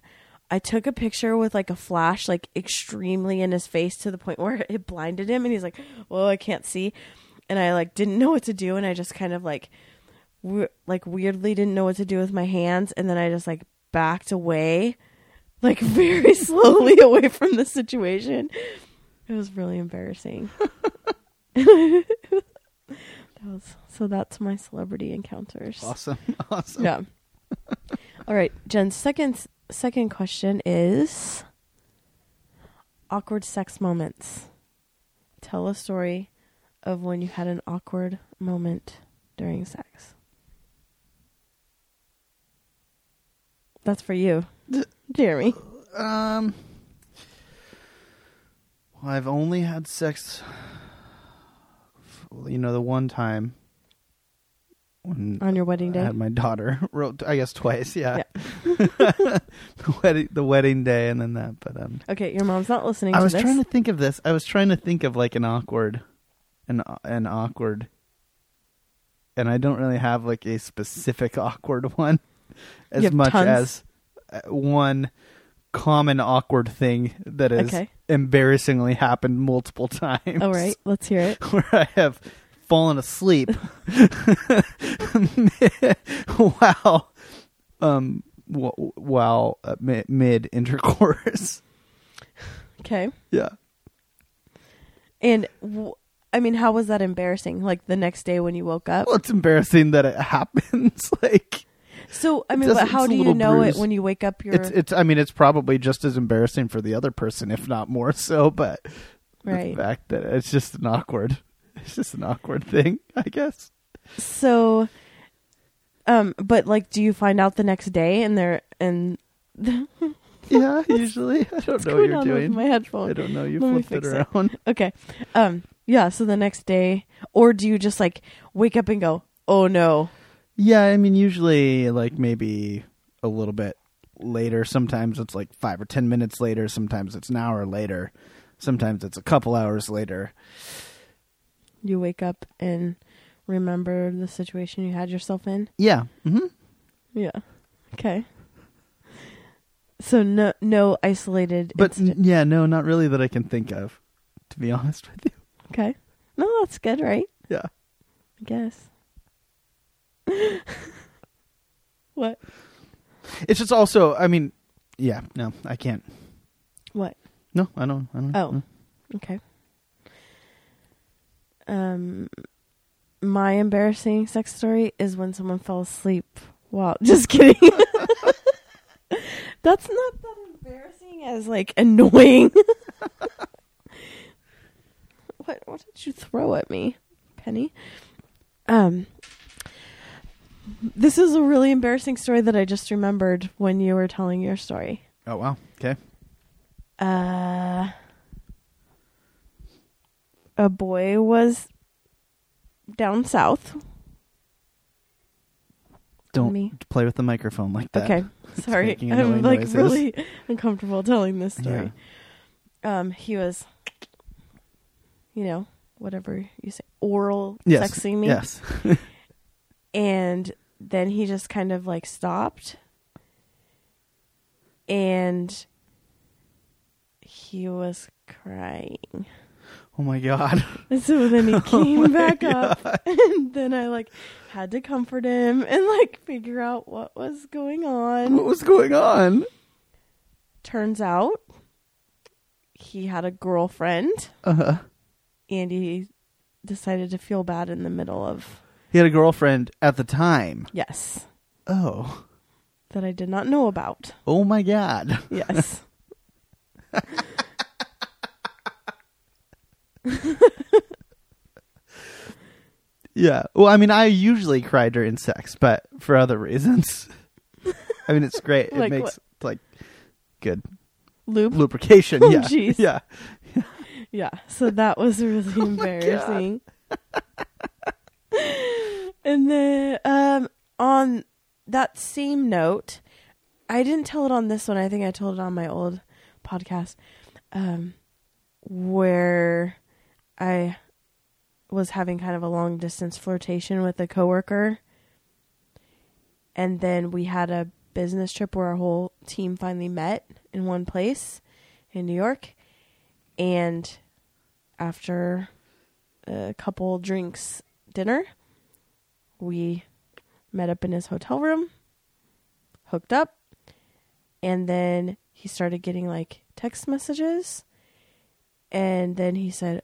I took a picture with like a flash, like extremely in his face to the point where it blinded him, and he's like, "Well, I can't see," and I like didn't know what to do, and I just kind of like, like weirdly didn't know what to do with my hands, and then I just like backed away, like very slowly away from the situation. It was really embarrassing. that was so. That's my celebrity encounters. Awesome. Awesome. Yeah. All right, Jen. Second second question is awkward sex moments. Tell a story of when you had an awkward moment during sex. That's for you, Jeremy. Um, well, I've only had sex. You know, the one time when On your wedding I day. had my daughter. Wrote, I guess twice. Yeah, the wedding, the wedding day, and then that. But um, Okay, your mom's not listening I was this. trying to think of this. I was trying to think of like an awkward, an an awkward, and I don't really have like a specific awkward one, as much tons? as uh, one common awkward thing that has Okay. embarrassingly happened multiple times. All right, let's hear it. where I have fallen asleep while um w- while uh, mi- mid intercourse. Okay. Yeah. And w- I mean, how was that embarrassing? Like the next day when you woke up? Well, it's embarrassing that it happens. like So I mean, but how do you know bruise. it when you wake up? You're it's it's. I mean, it's probably just as embarrassing for the other person, if not more so. But right. the fact that it's just an awkward, it's just an awkward thing, I guess. So, um, but like, do you find out the next day and they're and Yeah, usually I don't know what you're doing. my headphone? I don't know. You Let flipped it fix it. around. Okay. Um. Yeah. So the next day, or do you just like wake up and go, "Oh no"? Yeah, I mean, usually like maybe a little bit later. Sometimes it's like five or ten minutes later. Sometimes it's an hour later. Sometimes it's a couple hours later. You wake up and remember the situation you had yourself in. Yeah. Mm-hmm. Yeah. Okay. So no, no isolated. But incident. yeah, no, not really that I can think of. To be honest with you. okay. No, that's good, right? Yeah. I guess. what? It's just also. I mean, yeah. No, I can't. What? No, I don't. I don't. Oh. no. Okay. Um, my embarrassing sex story is when someone fell asleep. Wow, just kidding. That's not that embarrassing as like annoying. what? What did you throw at me, Penny? Um, this is a really embarrassing story that I just remembered when you were telling your story. Oh wow. Okay. uh a boy was down south. Don't Me. play with the microphone like that. Okay, sorry. I'm like noises. really uncomfortable telling this story. Um he was you know, whatever you say, oral Yes. sexing me. Yes. And then he just kind of like stopped and he was crying. Oh my god. And so then he came my back up, and then I like had to comfort him and like figure out what was going on. What was going on? Turns out he had a girlfriend, Uh huh. and he decided to feel bad in the middle of He had a girlfriend at the time. yes. Oh. that I did not know about. Oh my god. Yes. Yeah. Well, I mean, I usually cry during sex, but for other reasons. I mean, it's great. It Like makes like good Lube. lubrication. Oh, yeah. jeez. Yeah. Yeah. So that was really embarrassing. and then um on that same note, I didn't tell it on this one. I think I told it on my old podcast. Um where I was having kind of a long distance flirtation with a coworker. And then we had a business trip where our whole team finally met in one place in New York. And after a couple drinks dinner, we met up in his hotel room, hooked up, and then he started getting like text messages. And then he said,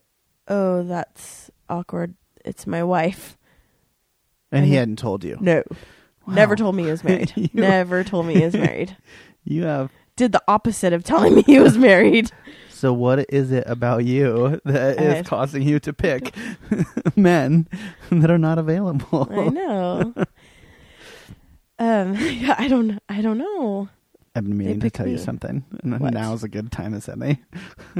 Oh, that's awkward. It's my wife. And he Mhm. hadn't told you. No. Wow. Never told me he was married. You- Never told me he was married. You have. Did the opposite of telling me he was married. So, what is it about you that is I- causing you to pick men that are not available? I know. um, yeah, I don't. I don't know. I've been meaning to tell you something, and What? now's a good time as any.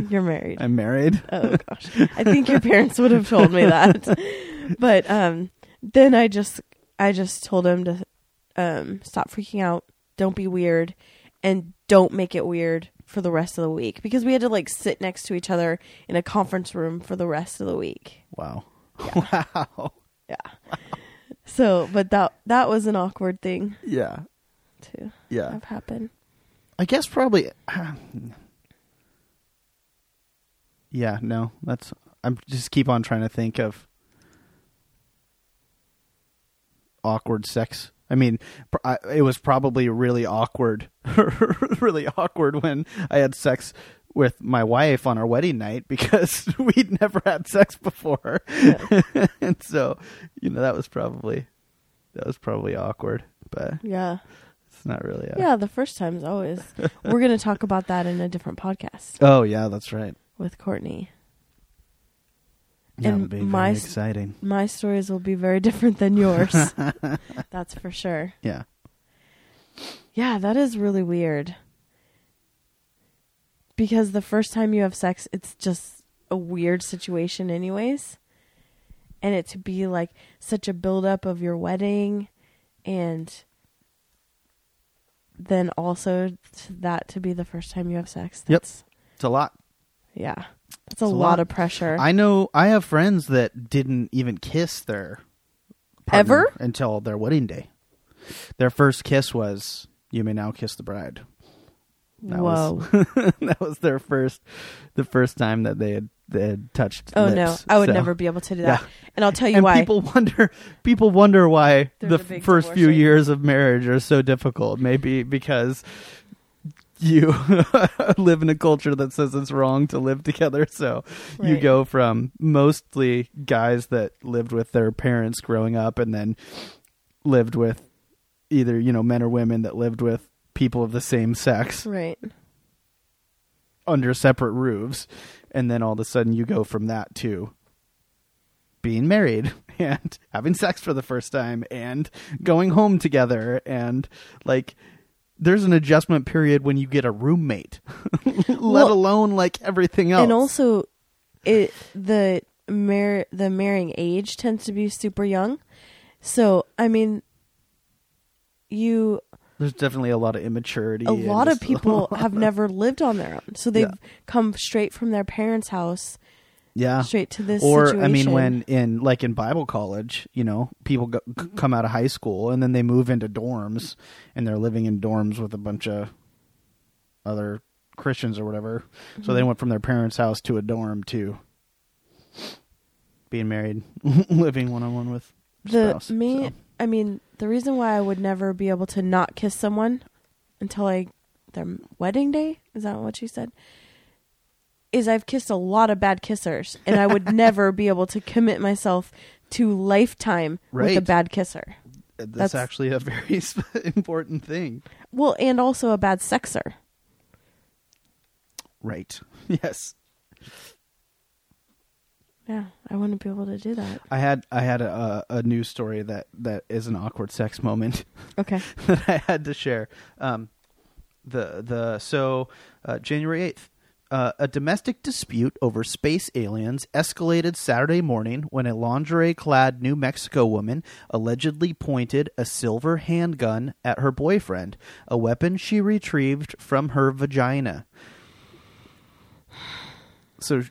You're married. I'm married. oh gosh, I think your parents would have told me that. But um, then I just, I just told him to, um, stop freaking out. Don't be weird, and don't make it weird for the rest of the week because we had to like sit next to each other in a conference room for the rest of the week. Wow. Yeah. Wow. Yeah. So, but that that was an awkward thing Yeah. to Yeah. have happen. I guess probably. yeah, no, that's. I'm just keep on trying to think of awkward sex. I mean, I, it was probably really awkward, really awkward when I had sex with my wife on our wedding night because we'd never had sex before, and so you know that was probably that was probably awkward, but Yeah. It's not really. A, Yeah, the first time's always. We're going to talk about that in a different podcast Oh yeah, that's right. with Courtney. That And be my very exciting. My stories will be very different than yours. That's for sure. Yeah. Yeah, that is really weird. Because the first time you have sex, it's just a weird situation, anyways. And it to be like such a buildup of your wedding and then also to that to be the first time you have sex. Yep. That's, It's a lot. Yeah. That's a It's a lot, lot. of pressure. I know I have friends that didn't even kiss their partner Ever? until their wedding day. Their first kiss was "You may now kiss the bride." That Whoa. was that was their first, the first time that they had had touched. oh no. I would So- never be able to do that. Yeah. And I'll tell you and why. people wonder people wonder why the first few years of marriage are so difficult maybe because you live in a culture that says it's wrong to live together so you go from mostly guys that lived with their parents growing up and then lived with either you know men or women that lived with people of the same sex right. under separate roofs and then all of a sudden you go from that to being married and having sex for the first time and going home together and like there's an adjustment period when you get a roommate let Well- alone like everything else And also, it the mar- the marrying age tends to be super young. So I mean, you there's definitely a lot of immaturity a lot of people have never lived on their own, so they've Yeah. come straight from their parents' house yeah straight to this or situation. i mean when in like in bible college you know people go, c- come out of high school and then they move into dorms and they're living in dorms with a bunch of other christians or whatever so they Mhm. went from their parents house to a dorm to being married living one-on-one with the spouse, me, so. I mean, the reason why I would never be able to not kiss someone until I their wedding day is that what you said? Is I've kissed a lot of bad kissers, and I would never be able to commit myself to lifetime with a bad kisser. That's, That's- actually a very important thing. Well, and also a bad sexer. Right. Yes. Yeah, I wouldn't be able to do that. I had I had a, a news story that that is an awkward sex moment Okay. that I had to share. Um, the the so uh, January eighth. Uh, a domestic dispute over space aliens escalated Saturday morning when a lingerie clad New Mexico woman allegedly pointed a silver handgun at her boyfriend, a weapon she retrieved from her vagina. So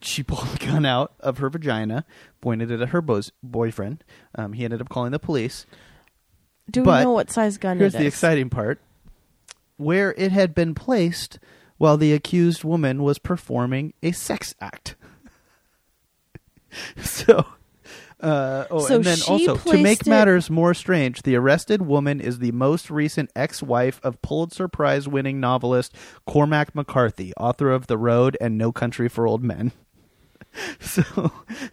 she pulled the gun out of her vagina, pointed it at her bo's boyfriend. Um, he ended up calling the police. Do we But know what size gun Here's it the exciting part where it had been placed while the accused woman was performing a sex act. so. Uh, oh, So and then she also, to make it- matters more strange, the arrested woman is the most recent ex-wife of Pulitzer Prize-winning novelist Cormac McCarthy, author of The Road and No Country for Old Men. So,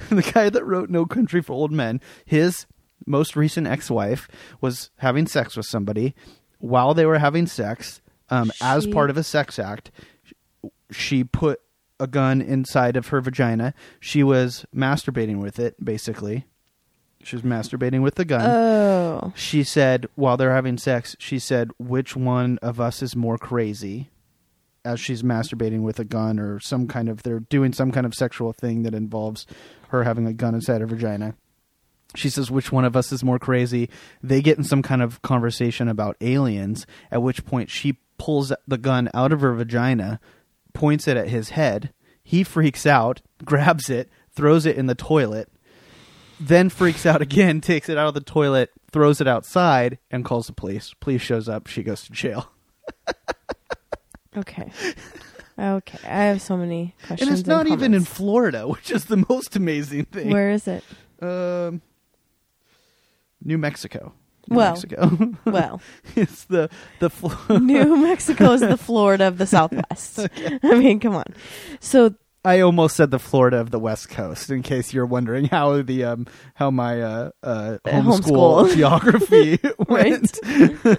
the guy that wrote No Country for Old Men, his most recent ex-wife was having sex with somebody. While they were having sex, um, as part of a sex act, she put a gun inside of her vagina. She was masturbating with it, basically. She was masturbating with the gun. Oh. she said, while they're having sex, she said, which one of us is more crazy? As she's masturbating with a gun or some kind of, they're doing some kind of sexual thing that involves her having a gun inside her vagina. She says, which one of us is more crazy? They get in some kind of conversation about aliens, at which point she pulls the gun out of her vagina, points it at his head. He freaks out, grabs it, throws it in the toilet, then freaks out again, takes it out of the toilet, throws it outside, and calls the police. Police shows up. She goes to jail. Okay. Okay. I have so many questions. And it's not even in comments. Florida, which is the most amazing thing. Where is it? Um, New Mexico. New Well. Mexico. Well, it's the the Flo- New Mexico is the Florida of the Southwest. I mean, come on. So I almost said the Florida of the West Coast, in case you're wondering how the um how my uh, uh homeschool homeschool. geography Right.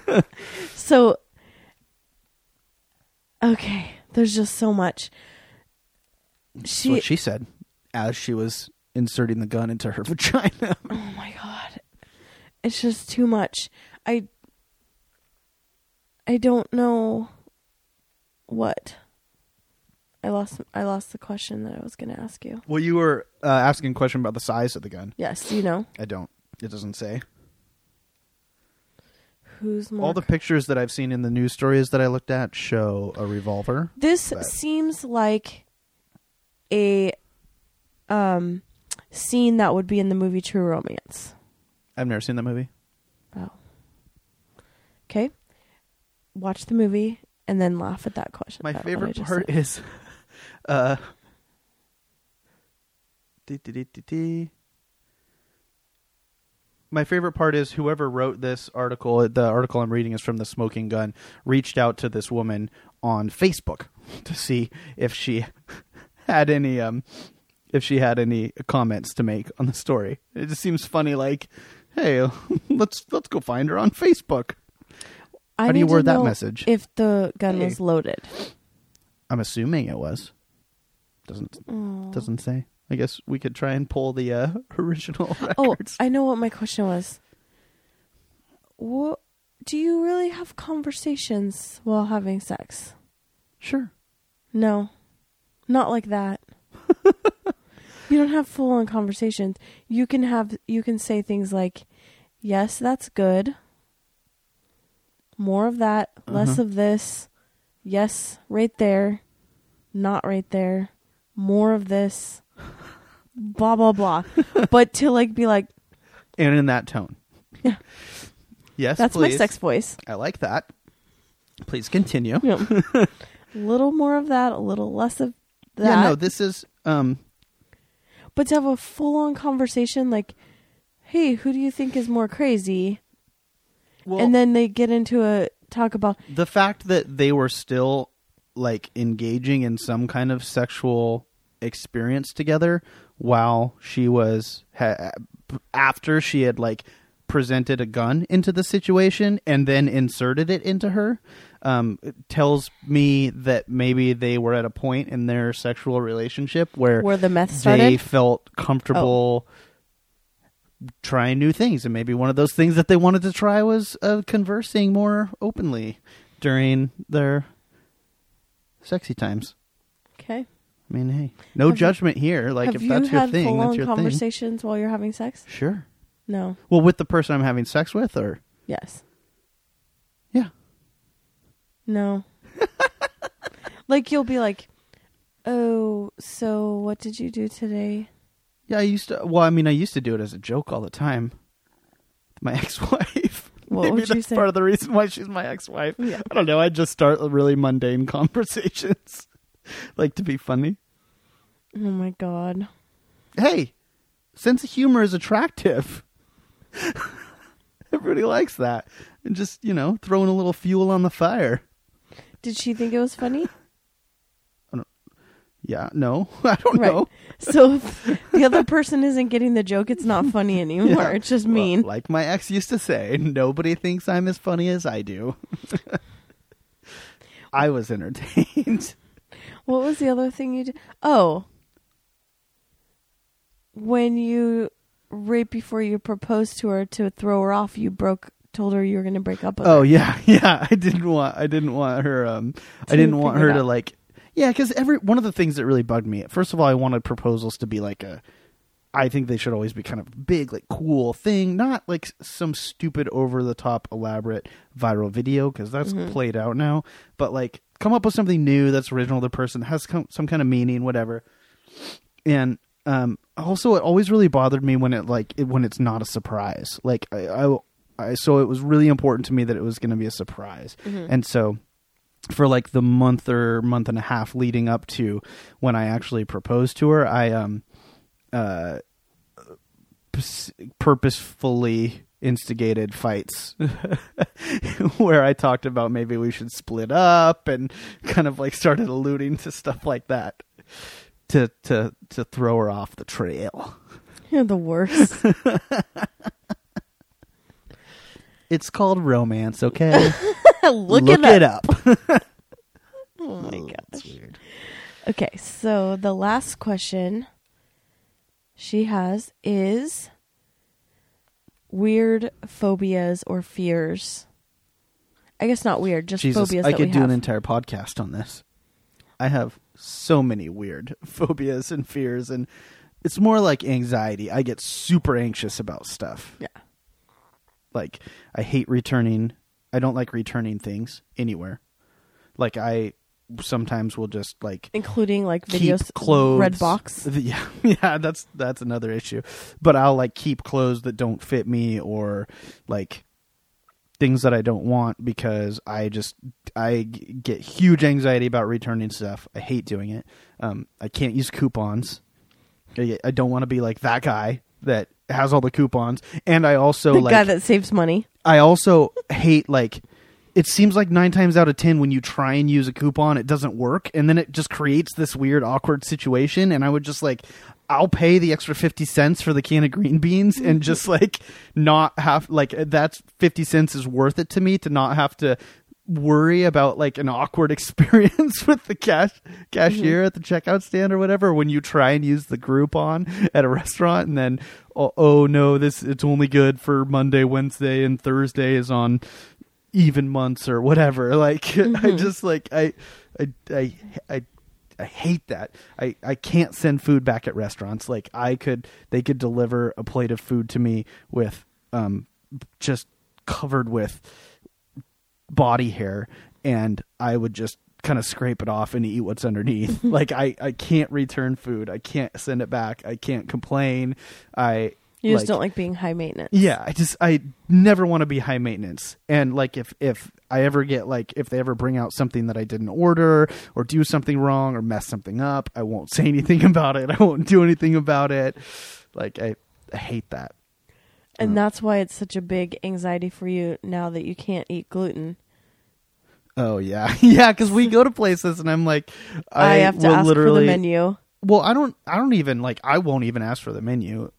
went. So, okay, there's just so much. That's She, what she said as she was inserting the gun into her vagina. oh my god, it's just too much. I, I don't know what. I lost. I lost the question that I was going to ask you. well, you were uh, asking a question about the size of the gun. Yes, you know I don't. It doesn't say. Who's more. All the pictures that I've seen in the news stories that I looked at show a revolver. This but- seems like a um scene that would be in the movie True Romance. I've never seen that movie. Oh. Okay. Watch the movie and then laugh at that question. My at what I favorite part said. is, uh, dee, dee, dee, dee, dee. My favorite part is whoever wrote this article. The article I'm reading is from the Smoking Gun. Reached out to this woman on Facebook to see if she had any um if she had any comments to make on the story. It just seems funny. Like, hey, let's let's go find her on Facebook. I How do you word that message? If the gun Hey. was loaded. I'm assuming it was. Doesn't doesn't say. I guess we could try and pull the uh, original Oh. I know what my question was. What do you really have conversations while having sex? sure. No. Not like that. you don't have full on conversations. You can have you can say things like, "Yes, that's good." More of that, less Uh-huh. of this. Yes, right there. Not right there. More of this. Blah blah blah. but to like be like, And in that tone. Yeah. Yes, that's please. my sex voice. I like that. Please continue. Yeah. a little more of that, a little less of that. Yeah, no, this is um But to have a full on conversation like, hey, who do you think is more crazy? well, and then they get into a talk about the fact that they were still like engaging in some kind of sexual experience together while she was ha- after she had like presented a gun into the situation and then inserted it into her um, it tells me that maybe they were at a point in their sexual relationship where Where the meth started? they felt comfortable trying new things and maybe one of those things that they wanted to try was uh, conversing more openly during their sexy times Okay. I mean hey no Have you- judgment here like if you that's your thing that's your thing conversations while you're having sex? sure No. well with the person i'm having sex with or Yes. yeah No. like you'll be like, "Oh, so what did you do today?" Yeah, I used to. Well, I mean, I used to do it as a joke all the time. My ex-wife. What Maybe would you that's say? part of the reason why she's my ex-wife. Yeah. I don't know. I just start really mundane conversations, like to be funny. Oh my god. Hey, sense of humor is attractive. Everybody likes that, and just you know, throwing a little fuel on the fire. Did she think it was funny? Yeah, no, I don't Right. know. So if the other person isn't getting the joke, it's not funny anymore. Yeah. It's just Well, mean. like my ex used to say, nobody thinks I'm as funny as I do. I was entertained. What was the other thing you did? Oh. When you right before you proposed to her to throw her off, you broke told her you were going to break up with Oh her. yeah, yeah. I didn't want. I didn't want her. Um, I To didn't want figure her it to out. like. Yeah, because every one of the things that really bugged me. First of all, I wanted proposals to be like a. I think they should always be kind of big, like cool thing, not like some stupid, over the top, elaborate viral video because that's Mm-hmm. played out now. But like, come up with something new that's original to the person, has com- some kind of meaning, whatever. And um, also, it always really bothered me when it like it, when it's not a surprise. Like I, I, I so it was really important to me that it was going to be a surprise, and so for like the month or month and a half leading up to when I actually proposed to her, I um uh purposefully instigated fights where I talked about maybe we should split up and kind of like started alluding to stuff like that to to to throw her off the trail. You're the worst. It's called romance, okay? Look, Look it up. up. Oh my Ooh, gosh. that's weird. Okay, so the last question she has is weird phobias or fears. I guess not weird, just Jesus, phobias I could do have. an entire podcast on this. I have so many weird phobias and fears, and it's more like anxiety. I get super anxious about stuff. yeah. Like I hate returning. I don't like returning things anywhere. Like I sometimes we'll just like Including like videos clothes. Redbox. Yeah, yeah, that's that's another issue. But I'll like keep clothes that don't fit me or like things that I don't want because I just I g- get huge anxiety about returning stuff. I hate doing it. Um, I can't use coupons. I, I don't want to be like that guy that has all the coupons, and I also the like guy that saves money. I also hate like it seems like nine times out of ten when you try and use a coupon, it doesn't work, and then it just creates this weird awkward situation. And I would just like, I'll pay the extra fifty cents for the can of green beans, and just like not have like that's fifty cents is worth it to me to not have to worry about like an awkward experience with the cash cashier mm-hmm. at the checkout stand or whatever when you try and use the Groupon at a restaurant and then oh, oh no this it's only good for Monday, Wednesday and Thursday is on even months or whatever like I just like I I I I I hate that. I, I can't send food back at restaurants. Like I could, they could deliver a plate of food to me with, um, just covered with body hair, and I would just kind of scrape it off and eat what's underneath. like I, I can't return food. I can't send it back. I can't complain. I You just don't like being high maintenance. yeah, I just I never want to be high maintenance. And like if if I ever get like if they ever bring out something that I didn't order or do something wrong or mess something up, I won't say anything about it. I won't do anything about it. Like I, I hate that. And uh, that's why it's such a big anxiety for you now that you can't eat gluten. Oh yeah. yeah, cuz we go to places and I'm like I, have to ask literally for the menu. Well, I don't I don't even like I won't even ask for the menu.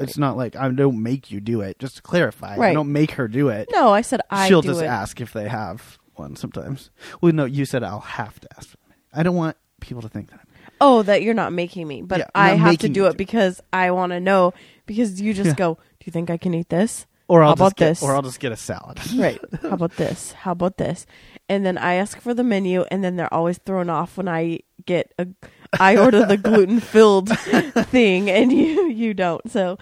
It's not like I don't make you do it. Just to clarify, I Right. don't make her do it. No, I said I She'll do just it. ask if they have one sometimes. Well, no, you said I'll have to ask. I don't want people to think that. Oh, that you're not making me, but Yeah, I not have to making do you it do it. because I want to know. Because you just Yeah. go, do you think I can eat this? Or I'll How just about get, this? Or I'll just get a salad. Right. How about this? How about this? And then I ask for the menu, and then they're always thrown off when I get a. I order the gluten filled thing, and you you don't. So,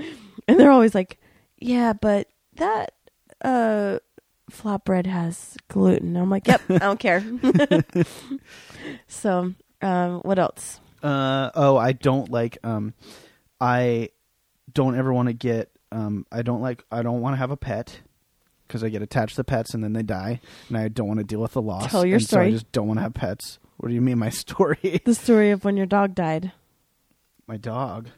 and they're always like, "Yeah, but that uh flatbread has gluten." I'm like, "Yep, I don't care." so, um, what else? Uh oh, I don't like um I don't ever want to get um I don't like I don't want to have a pet because I get attached to pets and then they die and I don't want to deal with the loss. Tell your and So I just don't want to have pets. What do you mean my story? The story of when your dog died. my dog.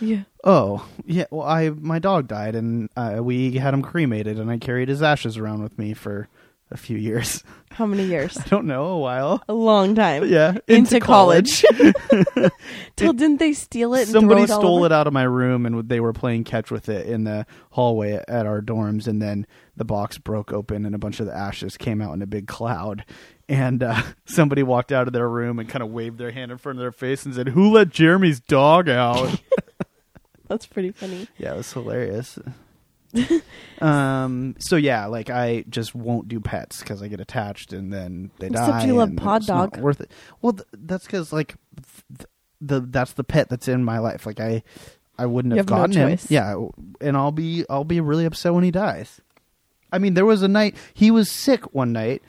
Yeah. Oh, yeah, well I my dog died and uh, we had him cremated and I carried his ashes around with me for a few years. How many years? I don't know, a while. A long time. Yeah, Into, college. Till didn't they steal it? And Somebody it stole over? it out of my room and they were playing catch with it in the hallway at our dorms. And then the box broke open and a bunch of the ashes came out in a big cloud. And uh, somebody walked out of their room and kind of waved their hand in front of their face and said, "Who let Jeremy's dog out?" That's pretty funny. yeah, it was hilarious. um. So yeah, like I just won't do pets because I get attached and then they Except die. you love and Pod it's not Dog. Worth it. Well, th- that's because like th- the that's the pet that's in my life. Like I, I wouldn't You have have no gotten him. choice. Yeah, and I'll be I'll be really upset when he dies. I mean, there was a night he was sick one night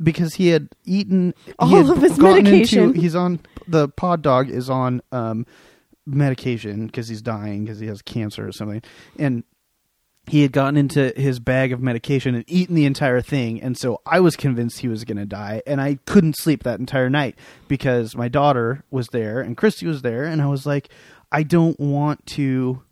because he had eaten he All had of his gotten medication. He's on the pod dog is on um, medication because he's dying because he has cancer or something, and he had gotten into his bag of medication and eaten the entire thing and so i was convinced he was going to die and i couldn't sleep that entire night because my daughter was there and christy was there and i was like i don't want to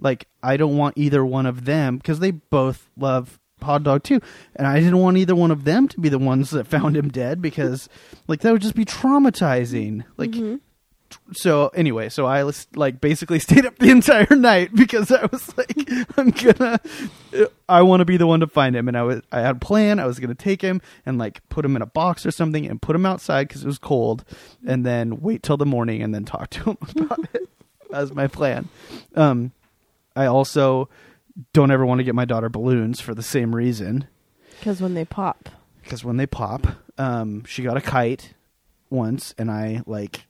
like i don't want either one of them because they both love pod dog too and i didn't want either one of them to be the ones that found him dead because like that would just be traumatizing like Mm-hmm. So anyway, so I was like basically stayed up the entire night because I was like, I'm gonna, I want to be the one to find him, and I was, I had a plan. I was gonna take him and like put him in a box or something and put him outside because it was cold, and then wait till the morning and then talk to him about it. That was my plan. Um, I also don't ever want to get my daughter balloons for the same reason Because when they pop. because when they pop, um, she got a kite once, and I like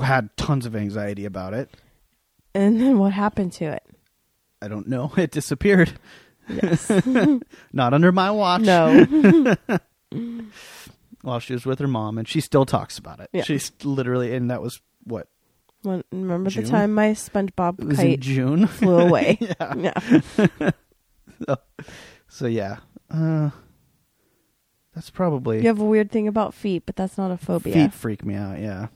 had tons of anxiety about it. And then what happened to it? I don't know. It disappeared. Yes. Not under my watch. no. While she was with her mom, and she still talks about it. Yeah. She's literally, and that was what When, remember June? the time my SpongeBob it was in kite June. flew away? yeah. yeah. So yeah, uh, that's probably You have a weird thing about feet, but that's not a phobia. feet freak me out. Yeah.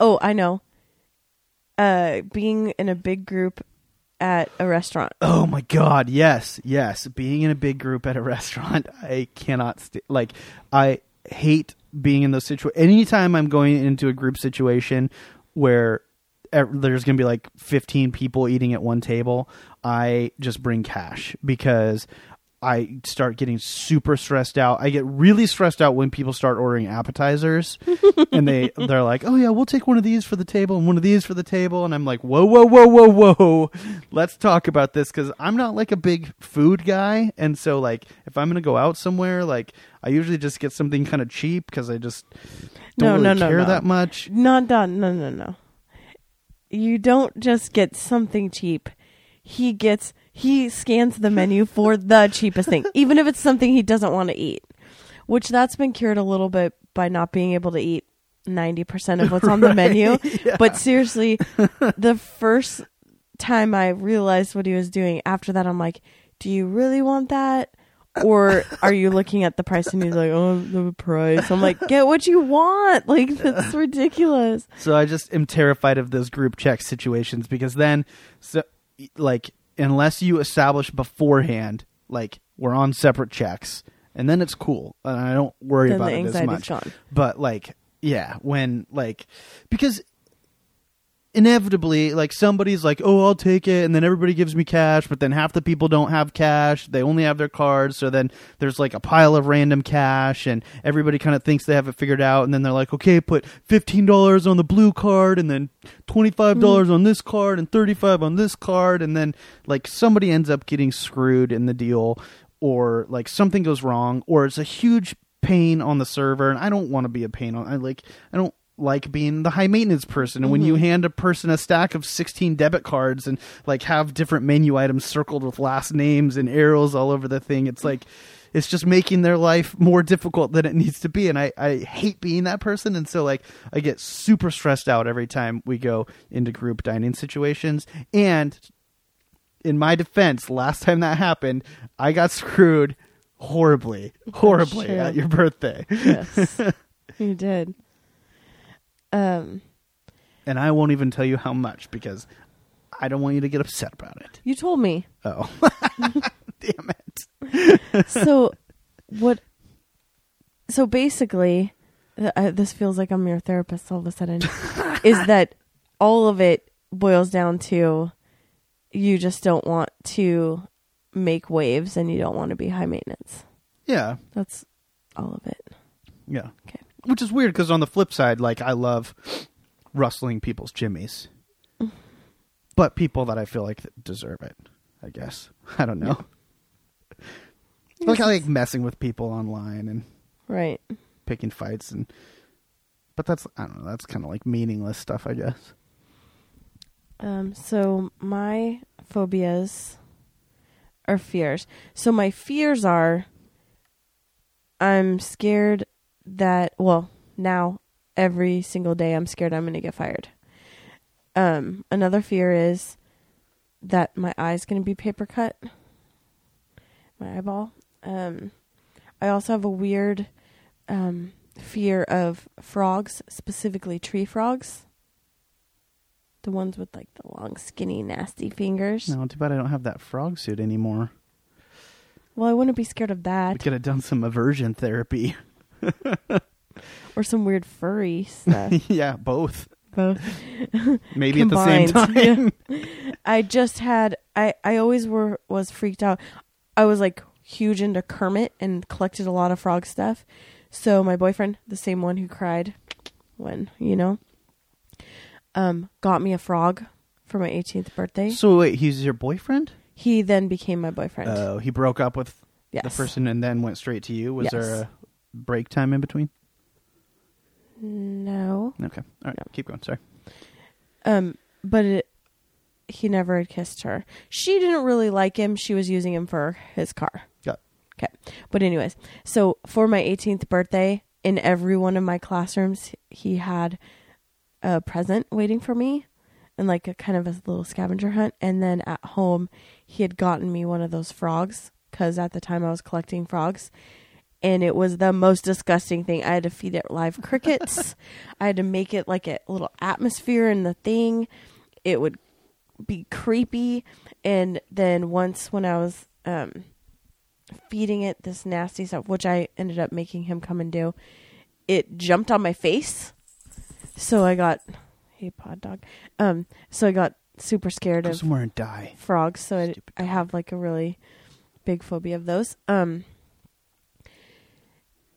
Oh, I know. Uh, being in a big group at a restaurant. Oh my god, yes, yes. Being in a big group at a restaurant, I cannot st- like I hate being in those situations. Anytime I'm going into a group situation where there's going to be like 15 people eating at one table, I just bring cash because I start getting super stressed out. I get really stressed out when people start ordering appetizers and they they're like, "Oh yeah, we'll take one of these for the table and one of these for the table." And I'm like, "Whoa, whoa, whoa, whoa, whoa. Let's talk about this cuz I'm not like a big food guy, and so like if I'm going to go out somewhere, like I usually just get something kind of cheap cuz I just No, don't no, really no, care no. that much. Not done. No, no, no. You don't just get something cheap. He gets he scans the menu for the cheapest thing, even if it's something he doesn't want to eat. Which that's been cured a little bit by not being able to eat ninety percent of what's on the menu. But seriously, the first time I realized what he was doing, after that I'm like, Do you really want that? Or are you looking at the price and he's like, Oh, the price. I'm like, get what you want. Like that's ridiculous. So I just am terrified of those group check situations because then, so like, unless you establish beforehand, like we're on separate checks, and then it's cool, and I don't worry Then about it as much. gone. But like, yeah, when like because inevitably like somebody's like oh i'll take it and then everybody gives me cash but then half the people don't have cash. They only have their cards so then there's like a pile of random cash and everybody kind of thinks they have it figured out and then they're like okay put $15 on the blue card and then $25 mm-hmm. on this card and 35 on this card and then like somebody ends up getting screwed in the deal or like something goes wrong or it's a huge pain on the server and I don't want to be a pain on I like I don't like being the high maintenance person. And when you mm-hmm. hand a person a stack of 16 debit cards and like have different menu items circled with last names and arrows all over the thing it's like it's just making their life more difficult than it needs to be. And I, I hate being that person. And so like i get super stressed out every time we go into group dining situations. And in my defense last time that happened i got screwed horribly oh, horribly true. at your birthday. Yes, you did. Um, and I won't even tell you how much because I don't want you to get upset about it. you told me. Oh, damn it! so what so basically uh, this feels like i'm your therapist all of a sudden is that all of it boils down to you just don't want to make waves and you don't want to be high maintenance Yeah, that's all of it yeah. Okay. Which is weird because on the flip side, like I love rustling people's jimmies, but people that I feel like deserve it. I guess I don't know. Like I like messing with people online and right picking fights and. But that's I don't know. That's kind of like meaningless stuff, I guess. um so my phobias are fears so my fears are i'm scared that well now every single day i'm scared i'm going to get fired. Um another fear is that my eye's going to be paper cut. My eyeball. Um i also have a weird um fear of frogs specifically tree frogs. The ones with like the long skinny nasty fingers. No, too bad I don't have that frog suit anymore. well i wouldn't be scared of We that. Could have done some aversion therapy. or some weird furry stuff yeah, both. both Maybe at the same Combined, time. I just had I I always were was freaked out. I was like huge into Kermit and collected a lot of frog stuff. So my boyfriend, the same one who cried when, you know, um got me a frog for my 18th birthday. So wait, he's your boyfriend? He then became my boyfriend. Oh, he broke up with yes. the person and then went straight to you. Was Yes. there a break time in between? No. Okay, all right, No. keep going. Sorry. Um but it he never had kissed her. She didn't really like him. She was using him for his car. Yeah. Okay. But anyways, so for my 18th birthday, in every one of my classrooms, he had a present waiting for me and like a kind of a little scavenger hunt. And then at home, he had gotten me one of those frogs because at the time I was collecting frogs. And it was the most disgusting thing. I had to feed it live crickets. I had to make it like a little atmosphere in the thing. It would be creepy. And then once when I was um, feeding it this nasty stuff, which I ended up making him come and do, it jumped on my face. So I got, hey pod dog. Um, so I got super scared Go of somewhere and die. frogs. So I, I have like a really big phobia of those. Um,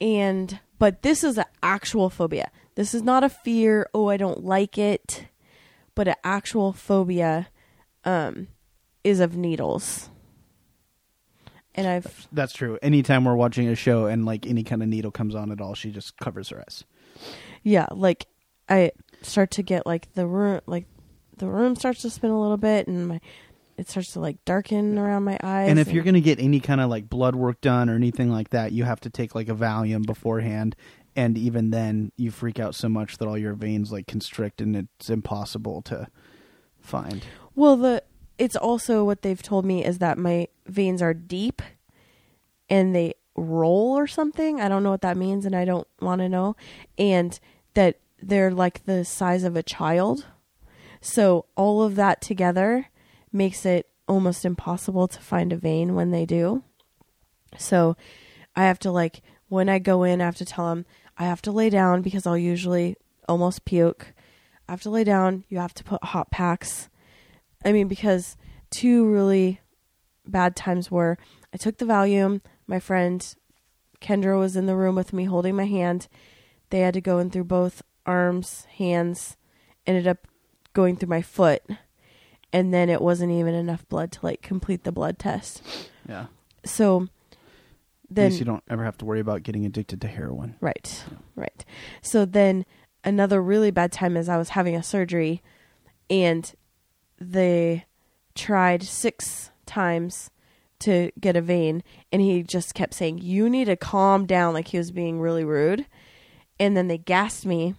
and but this is an actual phobia. This is not a fear. Oh, I don't like it, but an actual phobia um, is of needles. And I've That's true. Anytime we're watching a show and like any kind of needle comes on at all, she just covers her eyes. yeah, like I start to get like the room, like the room starts to spin a little bit, and my it starts to like darken around my eyes. And if you're gonna get any kind of like blood work done or anything like that, you have to take like a Valium beforehand. And even then, you freak out so much that all your veins like constrict, and it's impossible to find. Well, the it's also what they've told me is that my veins are deep and they roll or something. I don't know what that means and I don't want to know. And that they're like the size of a child. So all of that together makes it almost impossible to find a vein when they do. So I have to like when I go in, I have to tell them I have to lay down because I'll usually almost puke. I have to lay down. You have to put hot packs. I mean, because two really bad times were I took the Valium. My friend Kendra was in the room with me holding my hand. They had to go in through both arms, hands, ended up going through my foot. And then it wasn't even enough blood to like complete the blood test. Yeah. So At then least you don't ever have to worry about getting addicted to heroin. Right. Right. So then another really bad time is I was having a surgery and they tried six times to get a vein and he just kept saying, You need to calm down like he was being really rude. And then they gassed me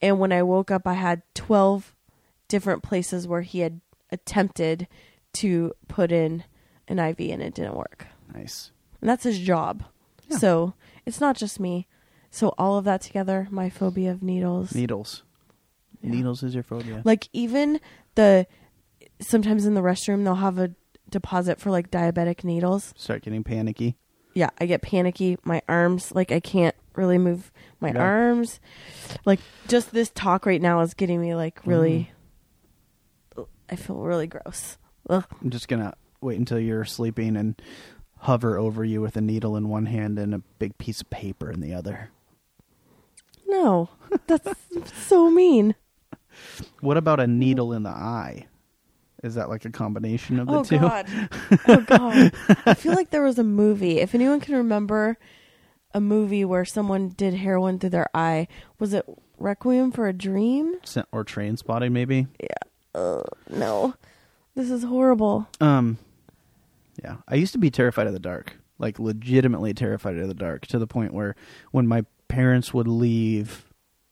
and when I woke up I had twelve different places where he had attempted to put in an IV and it didn't work. Nice. And that's his job. Yeah. So it's not just me. So all of that together, my phobia of needles. Needles. Yeah. Needles is your phobia. Like even the sometimes in the restroom they'll have a deposit for like diabetic needles. Start getting panicky. Yeah, I get panicky. My arms, like I can't really move my Yeah. arms. Like just this talk right now is getting me like really. Mm-hmm. I feel really gross. Ugh. I'm just gonna wait until you're sleeping and hover over you with a needle in one hand and a big piece of paper in the other. No, that's so mean. What about a needle in the eye? Is that like a combination of the oh two? god oh god i feel like there was a movie if anyone can remember a movie where someone did heroin through their eye was it requiem for a dream Or Trainspotting, maybe. No. This is horrible. Um, yeah, I used to be terrified of the dark, like legitimately terrified of the dark, to the point where when my parents would leave,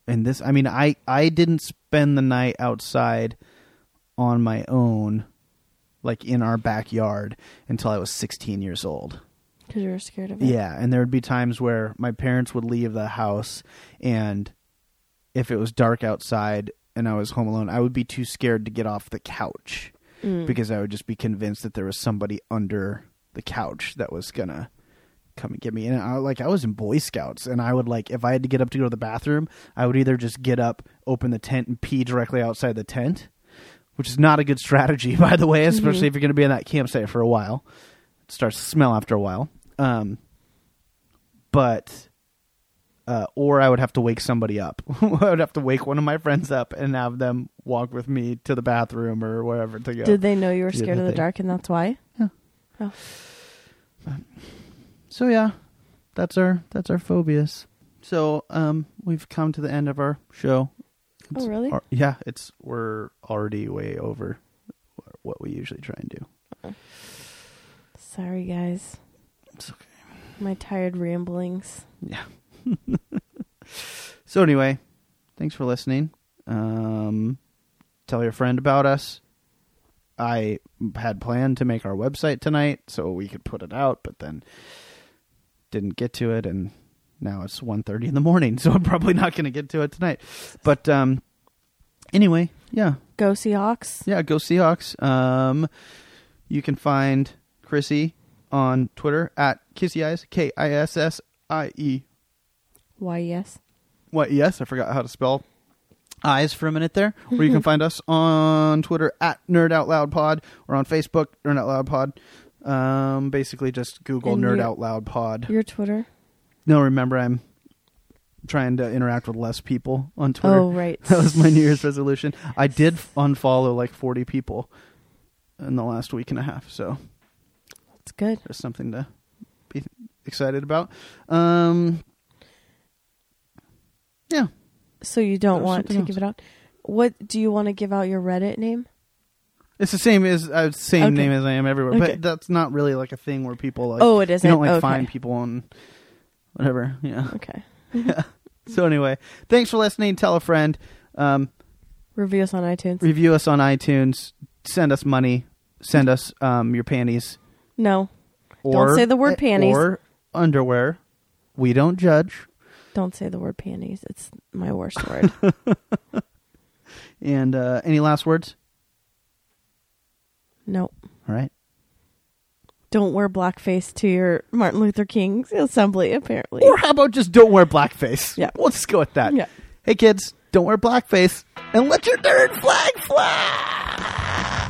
and this, I mean, I I didn't spend the night outside on my own, like in our backyard, until I was 16 years old. because you were scared of it? Yeah, and there would be times where my parents would leave the house, and if it was dark outside and I was home alone, I would be too scared to get off the couch Mm. because I would just be convinced that there was somebody under the couch that was gonna come and get me. And I like I was in Boy Scouts, and I would like if I had to get up to go to the bathroom, I would either just get up, open the tent, and pee directly outside the tent, which is not a good strategy, by the way, especially if you're gonna be in that campsite for a while. It starts to smell after a while. Um, but uh, or I would have to wake somebody up. I would have to wake one of my friends up and have them walk with me to the bathroom or wherever to go. did they know you were scared of the dark and that's why Yeah. So yeah, that's our that's our phobias. So um, we've come to the end of our show. Oh, really? our- yeah, it's we're already way over what we usually try and do. sorry guys It's okay. my tired ramblings Yeah. so anyway, thanks for listening. Um, tell your friend about us. I had planned to make our website tonight so we could put it out, but then didn't get to it, and now it's 1.30 in the morning, so I'm probably not going to get to it tonight. But um, anyway, yeah, go seahawks yeah, go Seahawks. Um, you can find Chrissy on Twitter at Kissie Eyes, K I S S I E yes what? Yes, I forgot how to spell eyes for a minute there. Or you can find us on Twitter at Nerd Out Loud Pod or on Facebook Nerd Out Loud Pod. Um, basically just Google And Nerd your- Out Loud Pod. your twitter No, remember I'm trying to interact with less people on Twitter. oh right That was my New Year's resolution. I did unfollow like 40 people in the last week and a half, so it's good there's something to be excited about. Um, yeah. so you don't There's want to something give it out what do you want to give out your reddit name It's the same as uh, same Okay. name as I am everywhere, Okay. but that's not really like a thing where people like. oh it you isn't don't like okay. find people on whatever. Yeah. okay So anyway, thanks for listening. Tell a friend. Um, review us on itunes review us on iTunes. Send us money. Send us um, your panties. no Or Don't say the word panties. Or underwear. We don't judge. Don't say the word panties. It's my worst word. And uh, any last words? nope. All right. Don't wear blackface to your Martin Luther King's assembly, apparently. Or how about just don't wear blackface? Yeah. We'll just go with that. Yeah. Hey kids, don't wear blackface. and let your nerd flag fly.